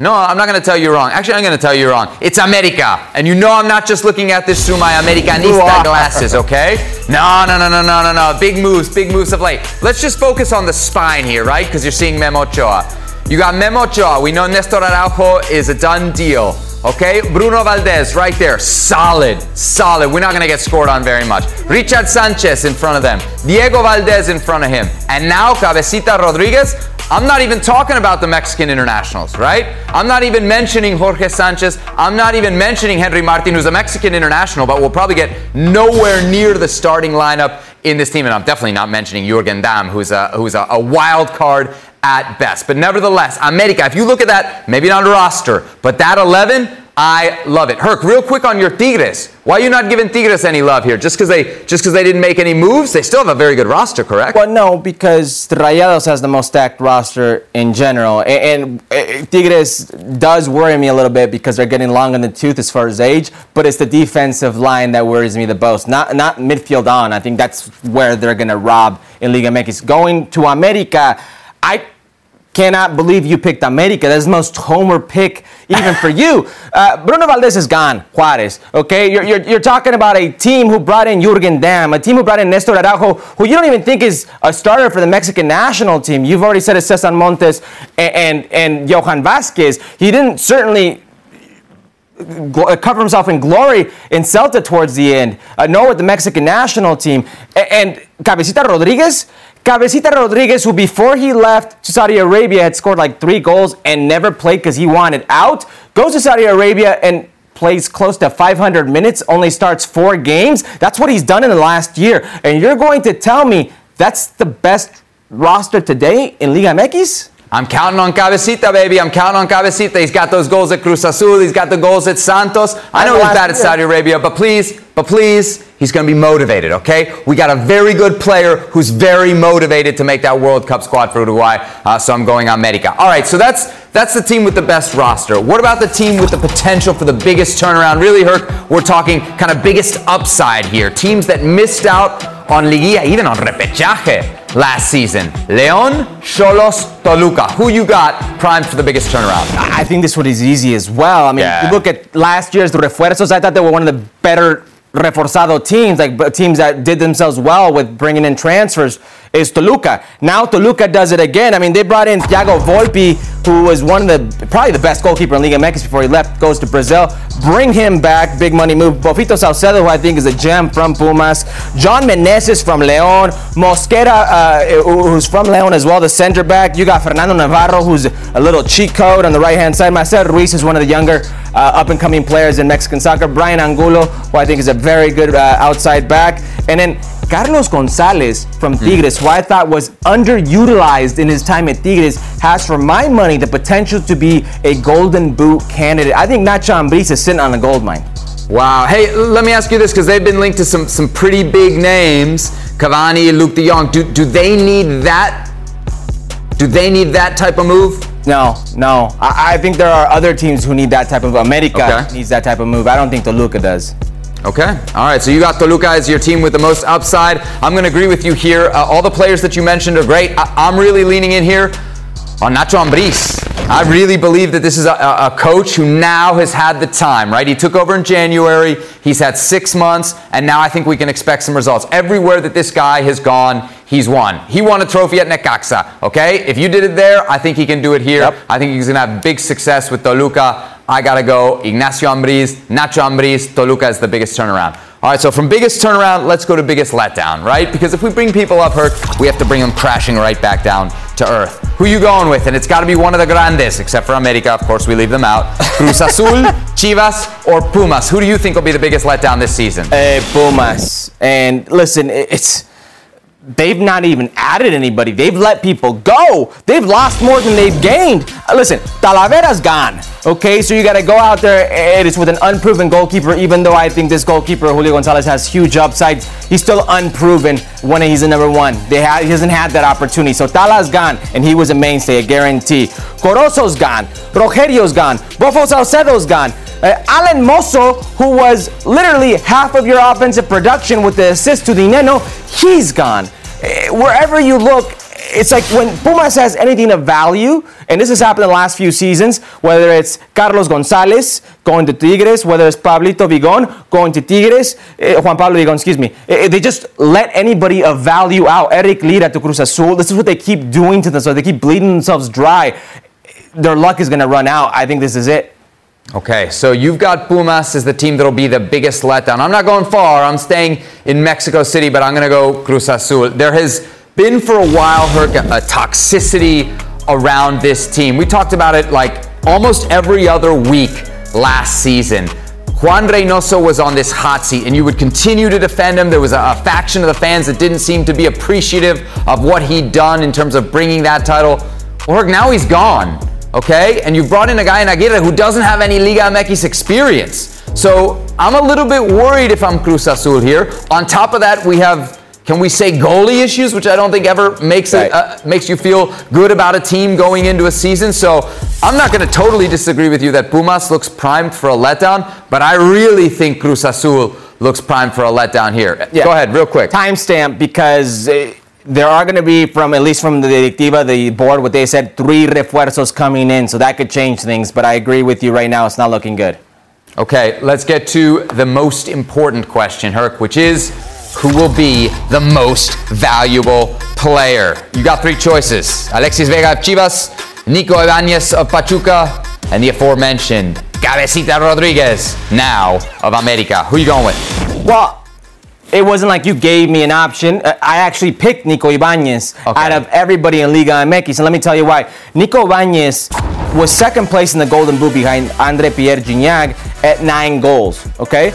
No, I'm not going to tell you wrong. Actually, I'm going to tell you wrong. It's America. And you know I'm not just looking at this through my Americanista glasses, okay? No, no, no, no, no, no, no. Big moves, big moves of late. Let's just focus on the spine here, right? Because you're seeing Memo Ochoa. You got Memo Ochoa. We know Nestor Araujo is a done deal. Okay, Bruno Valdez right there, solid, solid. We're not gonna get scored on very much. Richard Sanchez in front of them, Diego Valdez in front of him, and now Cabecita Rodriguez. I'm not even talking about the Mexican internationals, right? I'm not even mentioning Jorge Sanchez. I'm not even mentioning Henry Martin, who's a Mexican international, but will probably get nowhere near the starting lineup in this team. And I'm definitely not mentioning Jurgen Damm, who's a who's a, a wild card at best. But nevertheless, America, if you look at that, maybe not a roster, but that 11, I love it. Herc, real quick on your Tigres. Why are you not giving Tigres any love here? Just because they just because they didn't make any moves? They still have a very good roster, correct? Well, no, because Rayados has the most stacked roster in general, and, and, and, Tigres does worry me a little bit because they're getting long in the tooth as far as age. But it's the defensive line that worries me the most, not not midfield on. I think that's where they're gonna rob in Liga MX. Going to America, I cannot believe you picked America. That's the most homer pick even for you. *laughs* Uh, Bruno Valdez is gone, Juarez. Okay, you're, you're, you're, talking about a team who brought in Jurgen Damm, a team who brought in Nestor Araujo, who you don't even think is a starter for the Mexican national team. You've already said it's Cesar Montes and, and, and Johan Vasquez. He didn't certainly cover himself in glory in Celta towards the end, uh, nor with the Mexican national team. And, and Cabecita Rodriguez, Cabecita Rodriguez, who before he left to Saudi Arabia had scored like three goals and never played because he wanted out, goes to Saudi Arabia and plays close to 500 minutes, only starts four games. That's what he's done in the last year. And you're going to tell me that's the best roster today in Liga MX? I'm counting on Cabecita, baby. I'm counting on Cabecita. He's got those goals at Cruz Azul. He's got the goals at Santos. I know he's bad at Saudi Arabia, but please, but please, he's going to be motivated, okay? We got a very good player who's very motivated to make that World Cup squad for Uruguay, uh, so I'm going on America. All right, so that's that's the team with the best roster. What about the team with the potential for the biggest turnaround? Really, Herc, we're talking kind of biggest upside here. Teams that missed out on Liguilla, even on repechaje last season. Leon, Xolos, Toluca. Who you got primed for the biggest turnaround? I think this one is easy as well. I mean, yeah. you look at last year's refuerzos, I thought they were one of the better reforzado teams, like teams that did themselves well with bringing in transfers is Toluca. Now Toluca does it again. I mean, they brought in Thiago Volpi, who was one of the probably the best goalkeeper in Liga MX before he left, goes to Brazil. Bring him back, big money move. Bofito Saucedo, who I think is a gem from Pumas. John Meneses from León. Mosquera, uh, who's from León as well, the center back. You got Fernando Navarro, who's a little cheat code on the right hand side. Marcel Ruiz is one of the younger uh, up and coming players in Mexican soccer. Brian Angulo, who I think is a very good uh, outside back. And then Carlos Gonzalez from. Tigres, mm. who I thought was underutilized in his time at Tigres, has, for my money, the potential to be a Golden Boot candidate. I think Nacho Ambriz is sitting on the gold mine. Wow. Hey, let me ask you this because they've been linked to some, some pretty big names Cavani, Luuk de Jong. Do, do they need that? Do they need that type of move? No, no. I, I think there are other teams who need that type of. America okay. needs that type of move. I don't think Toluca does. Okay. All right. So you got Toluca as your team with the most upside. I'm going to agree with you here. Uh, all the players that you mentioned are great. I- am really leaning in here on Nacho Ambriz. I really believe that this is a, a, coach who now has had the time, right? He took over in January. He's had six months, and now I think we can expect some results. Everywhere that this guy has gone, he's won. He won a trophy at Necaxa, okay? If you did it there, I think he can do it here. Yep. I think he's going to have big success with Toluca. I got to go Ignacio Ambriz, Nacho Ambriz, Toluca is the biggest turnaround. All right, so from biggest turnaround, let's go to biggest letdown, right? Because if we bring people up hurt, we have to bring them crashing right back down to earth. Who you going with? And it's got to be one of the grandes, except for America. Of course, we leave them out. Cruz Azul, *laughs* Chivas, or Pumas? Who do you think will be the biggest letdown this season? Uh, Pumas. And listen, it's they've not even added anybody. They've let people go. They've lost more than they've gained. Uh, listen, Talavera's gone. Okay, so you got to go out there. It is with an unproven goalkeeper. Even though I think this goalkeeper Julio Gonzalez has huge upsides, he's still unproven when he's the number one. They ha- he hasn't had that opportunity. So Tala's gone, and he was a mainstay, a guarantee. Corozo's gone. Rogelio's gone. Bofo Saucedo's gone. Uh, Alan Mozo, who was literally half of your offensive production with the assist to Dinenno, he's gone. Uh, wherever you look, it's like when Pumas has anything of value, and this has happened in the last few seasons, whether it's Carlos Gonzalez going to Tigres, whether it's Pablito Vigon going to Tigres, eh, Juan Pablo Vigon, excuse me, eh, they just let anybody of value out. Eric Lira to Cruz Azul. This is what they keep doing to themselves. They keep bleeding themselves dry. Their luck is going to run out. I think this is it. Okay, so you've got Pumas as the team that'll be the biggest letdown. I'm not going far. I'm staying in Mexico City, but I'm going to go Cruz Azul. There has been for a while, Herc, a toxicity around this team. We talked about it like almost every other week last season. Juan Reynoso was on this hot seat, and you would continue to defend him. There was a, a, faction of the fans that didn't seem to be appreciative of what he'd done in terms of bringing that title. Well, Herc, now he's gone, okay? And you've brought in a guy in Aguirre who doesn't have any Liga MX experience. So I'm a little bit worried if I'm Cruz Azul here. On top of that, we have can we say goalie issues, which I don't think ever makes right. it uh, makes you feel good about a team going into a season? So I'm not going to totally disagree with you that Pumas looks primed for a letdown, but I really think Cruz Azul looks primed for a letdown here. Yeah. Go ahead, real quick. Timestamp because. Uh, there are going to be, from at least from the directiva, the board, what they said, three refuerzos coming in, so that could change things. But I agree with you right now; it's not looking good. Okay, let's get to the most important question, Herc, which is who will be the most valuable player. You got three choices Alexis Vega of Chivas, Nico Ibanez of Pachuca, and the aforementioned Cabecita Rodriguez, now of America. Who are you going with? Well, it wasn't like you gave me an option. Uh, I actually picked Nico Ibanez okay. out of everybody in Liga MX. And let me tell you why. Nico Ibanez was second place in the Golden Boot behind Andre Pierre Gignac at nine goals. Okay?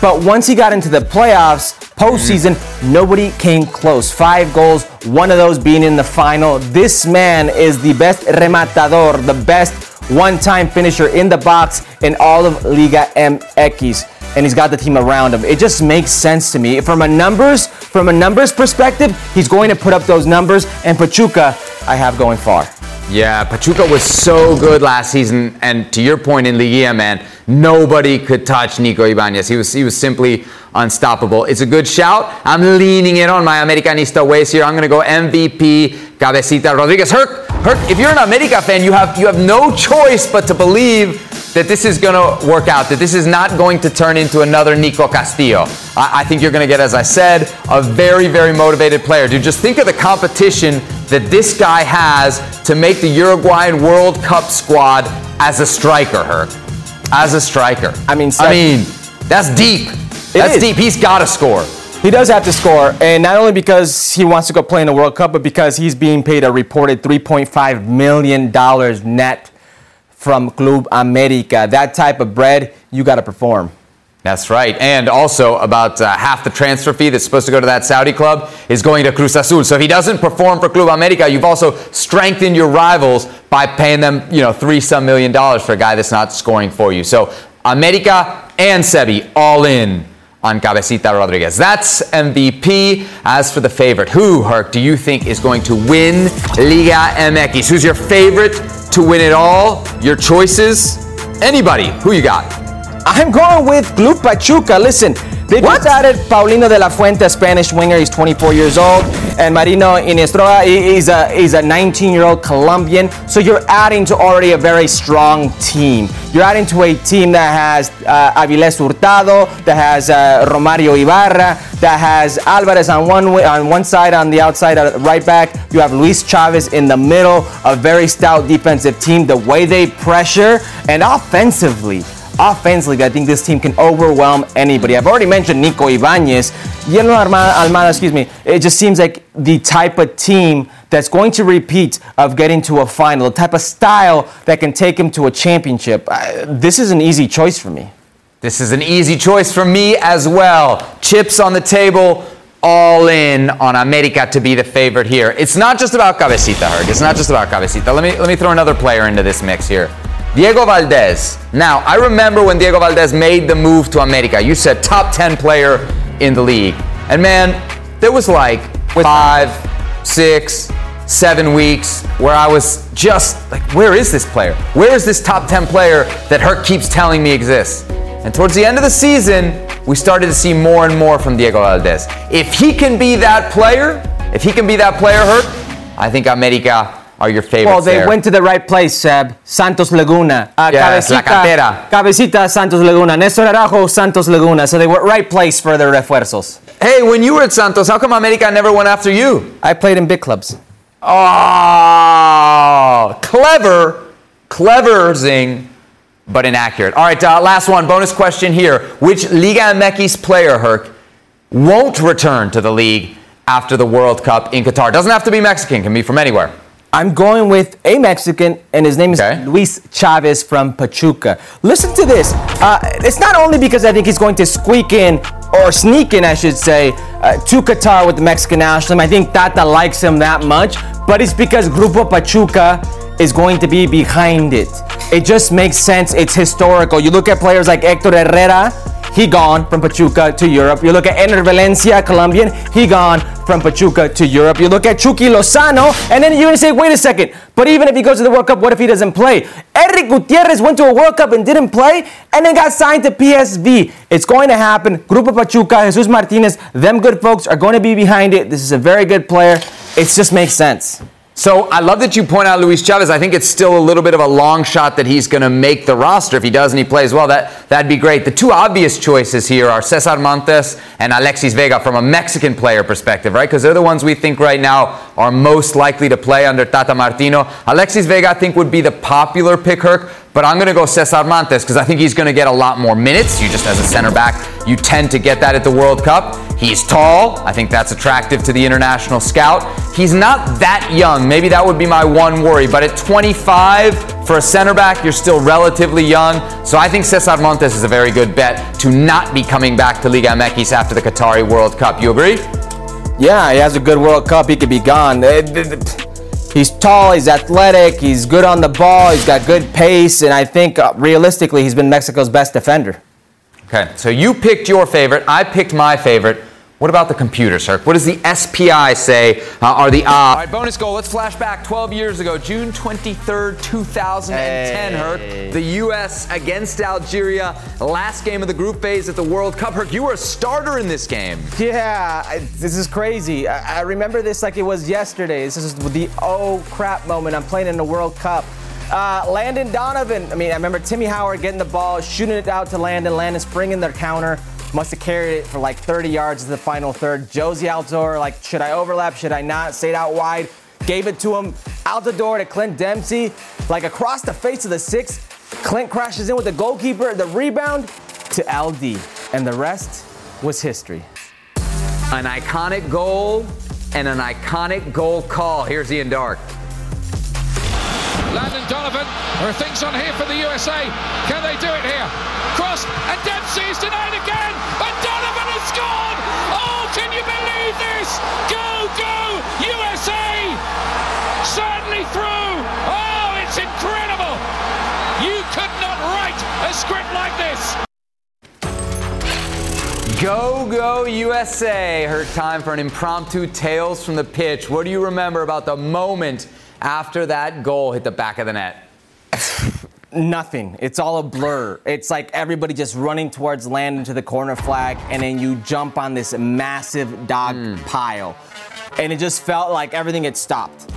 But once he got into the playoffs, postseason, nobody came close. Five goals, one of those being in the final. This man is the best rematador, the best one time finisher in the box in all of Liga MX. And he's got the team around him. It just makes sense to me. From a numbers, from a numbers perspective, he's going to put up those numbers. And Pachuca, I have going far. Yeah, Pachuca was so good last season, and to your point in Liga, man, nobody could touch Nico Ibanez. He was he was simply unstoppable. It's a good shout. I'm leaning in on my Americanista ways here. I'm going to go MVP Cabecita Rodriguez. Herc, Herc, if you're an America fan, you have you have no choice but to believe that this is going to work out, that this is not going to turn into another Nico Castillo. I, I think you're going to get, as I said, a very, very motivated player. Dude, just think of the competition that this guy has to make the Uruguayan World Cup squad as a striker, Herc. As a striker. I mean, I mean, that's deep. That's is. deep. He's got to score. He does have to score, and not only because he wants to go play in the World Cup, but because he's being paid a reported $3.5 million net from Club America. That type of bread, you got to perform. That's right. And also, about uh, half the transfer fee that's supposed to go to that Saudi club is going to Cruz Azul. So if he doesn't perform for Club America, you've also strengthened your rivals by paying them, you know, three some million dollars for a guy that's not scoring for you. So America and Sebi all in on Cabecita Rodriguez. That's MVP. As for the favorite, who, Herc, do you think is going to win Liga MX? Who's your favorite to win it all? Your choices? Anybody? Who you got? I'm going with Club Pachuca. Listen, they what? just added Paulino de la Fuente, Spanish winger. He's 24 years old. And Marino Hinestroza is a, is a 19-year-old Colombian. So you're adding to already a very strong team. You're adding to a team that has uh, Aviles Hurtado, that has uh, Romario Ibarra, that has Alvarez on one way, on one side, on the outside, right back. You have Luis Chavez in the middle. A very stout defensive team. The way they pressure and offensively offensively, I think this team can overwhelm anybody. I've already mentioned Nico Ibanez. Yellow Almada, excuse me. It just seems like the type of team that's going to repeat of getting to a final, the type of style that can take him to a championship. Uh, this is an easy choice for me. This is an easy choice for me as well. Chips on the table, all in on America to be the favorite here. It's not just about Cabecita, Herc. It's not just about Cabecita. Let me, let me throw another player into this mix here. Diego Valdez. Now, I remember when Diego Valdez made the move to America. You said top 10 player in the league. And man, there was like five, six, seven weeks where I was just like, where is this player? Where is this top 10 player that Herc keeps telling me exists? And towards the end of the season, we started to see more and more from Diego Valdez. If he can be that player, if he can be that player, Herc, I think America are your favorites Well, they there. went to the right place, Seb. Santos Laguna. Uh, Yes, La Cantera. Cabecita Santos Laguna. Nestor Araujo Santos Laguna. So they were right place for their refuerzos. Hey, when you were at Santos, how come America never went after you? I played in big clubs. Oh, clever, clever zing, but inaccurate. All right, uh, last one. Bonus question here. Which Liga MX player, Herc, won't return to the league after the World Cup in Qatar? Doesn't have to be Mexican, can be from anywhere. I'm going with a Mexican, and his name is Luis Chavez from Pachuca. Listen to this. Uh, it's not only because I think he's going to squeak in, or sneak in, I should say, uh, to Qatar with the Mexican national team. I think Tata likes him that much, but it's because Grupo Pachuca is going to be behind it. It just makes sense. It's historical. You look at players like Hector Herrera, he gone from Pachuca to Europe. You look at Enner Valencia, Colombian, he gone from Pachuca to Europe. You look at Chucky Lozano, and then you're gonna say, wait a second, but even if he goes to the World Cup, what if he doesn't play? Erick Gutierrez went to a World Cup and didn't play, and then got signed to PSV. It's going to happen. Grupo Pachuca, Jesus Martinez, them good folks are going to be behind it. This is a very good player. It just makes sense. So I love that you point out Luis Chavez. I think it's still a little bit of a long shot that he's going to make the roster. If he does and he plays well, that, that'd be great. The two obvious choices here are Cesar Montes and Alexis Vega from a Mexican player perspective, right? Because they're the ones we think right now are most likely to play under Tata Martino. Alexis Vega, I think, would be the popular pick, Herc. But I'm going to go Cesar Montes because I think he's going to get a lot more minutes. You just, as a center back, you tend to get that at the World Cup. He's tall. I think that's attractive to the international scout. He's not that young. Maybe that would be my one worry. But at 25, for a center back, you're still relatively young. So I think Cesar Montes is a very good bet to not be coming back to Liga MX after the Qatari World Cup. You agree? Yeah, he has a good World Cup. He could be gone. He's tall, he's athletic, he's good on the ball, he's got good pace, and I think uh, realistically, he's been Mexico's best defender. Okay, so you picked your favorite. I picked my favorite. What about the computer, sir? What does the SPI say uh, are the odds? All right, bonus goal. Let's flash back 12 years ago, June 23rd, 2010, Herc. The U.S. against Algeria. Last game of the group phase at the World Cup. Herc, you were a starter in this game. Yeah, I, this is crazy. I, I remember this like it was yesterday. This is the oh crap moment. I'm playing in the World Cup. Uh, Landon Donovan. I mean, I remember Timmy Howard getting the ball, shooting it out to Landon. Landon springing their counter. Must have carried it for like 30 yards in the final third. Jozy Altidore, like, should I overlap? Should I not? Stayed out wide. Gave it to him. Altidore to Clint Dempsey. Like across the face of the six. Clint crashes in with the goalkeeper. The rebound to LD. And the rest was history. An iconic goal and an iconic goal call. Here's Ian Darke. Landon Donovan, there are things on here for the USA. Can they do it here? Cross, and Dempsey is denied again, and Donovan has scored! Oh, can you believe this? Go, go, USA! Certainly through! Oh, it's incredible! You could not write a script like this! Go, go, USA. Her time for an impromptu Tales from the Pitch. What do you remember about the moment after that goal hit the back of the net? Nothing. It's all a blur. It's like everybody just running towards land into the corner flag, and then you jump on this massive dog hmm. pile. And it just felt like everything had stopped.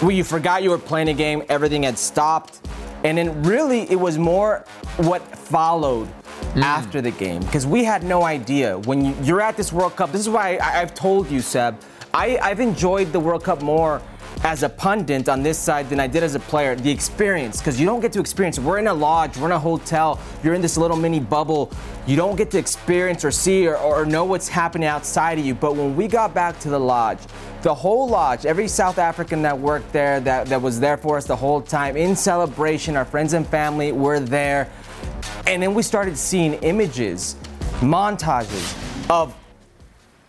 When you forgot you were playing a game, everything had stopped. And then really, it was more what followed hmm. after the game because we had no idea when you, you're at this World Cup. This is why I, I've told you, Seb. I, I've enjoyed the World Cup more as a pundit on this side than I did as a player. The experience, because you don't get to experience. We're in a lodge, we're in a hotel, you're in this little mini bubble. You don't get to experience or see or, or know what's happening outside of you. But when we got back to the lodge, the whole lodge, every South African that worked there, that, that was there for us the whole time, in celebration, our friends and family were there. And then we started seeing images, montages of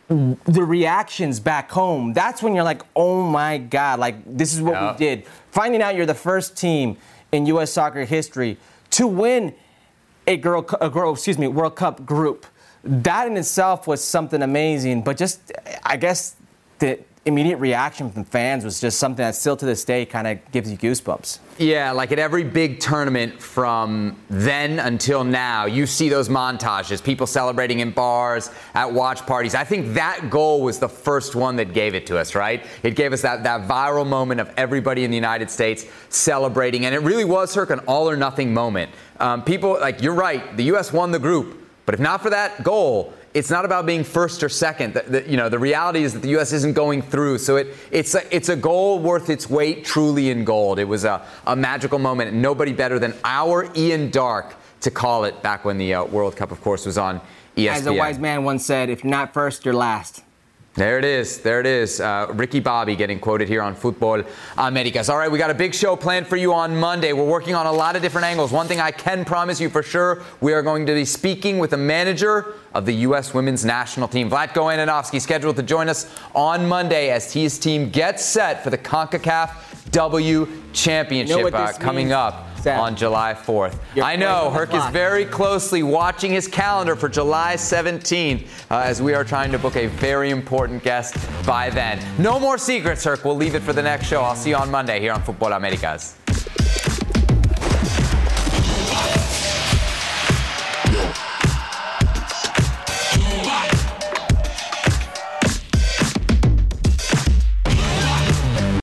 the reactions back home. That's when you're like, oh my God, like this is what Yeah. we did. Finding out you're the first team in U.S. soccer history to win a girl, a girl, excuse me, World Cup group. That in itself was something amazing. But just, I guess, the immediate reaction from fans was just something that still to this day kind of gives you goosebumps. Yeah, like at every big tournament from then until now, you see those montages, people celebrating in bars, at watch parties. I think that goal was the first one that gave it to us, right? It gave us that, that viral moment of everybody in the United States celebrating, and it really was, Herc, an all or nothing moment. Um, people, like, you're right, the U.S. won the group, but if not for that goal, it's not about being first or second. The, the, you know, the reality is that the U.S. isn't going through. So it, it's, a, it's a goal worth its weight truly in gold. It was a, a magical moment, and nobody better than our Ian Darke to call it back when the uh, World Cup, of course, was on ESPN. As a wise man once said, if you're not first, you're last. There it is. There it is. Uh, Ricky Bobby getting quoted here on Futbol Americas. All right, we got a big show planned for you on Monday. We're working on a lot of different angles. One thing I can promise you for sure, we are going to be speaking with a manager of the U.S. women's national team. Vlatko Andonovski scheduled to join us on Monday as his team gets set for the CONCACAF W Championship You know uh, coming means, up Sam? on July 4th. You're I know, Herc is very closely watching his calendar for July 17th uh, as we are trying to book a very important guest by then. No more secrets, Herc. We'll leave it for the next show. I'll see you on Monday here on Futbol Americas.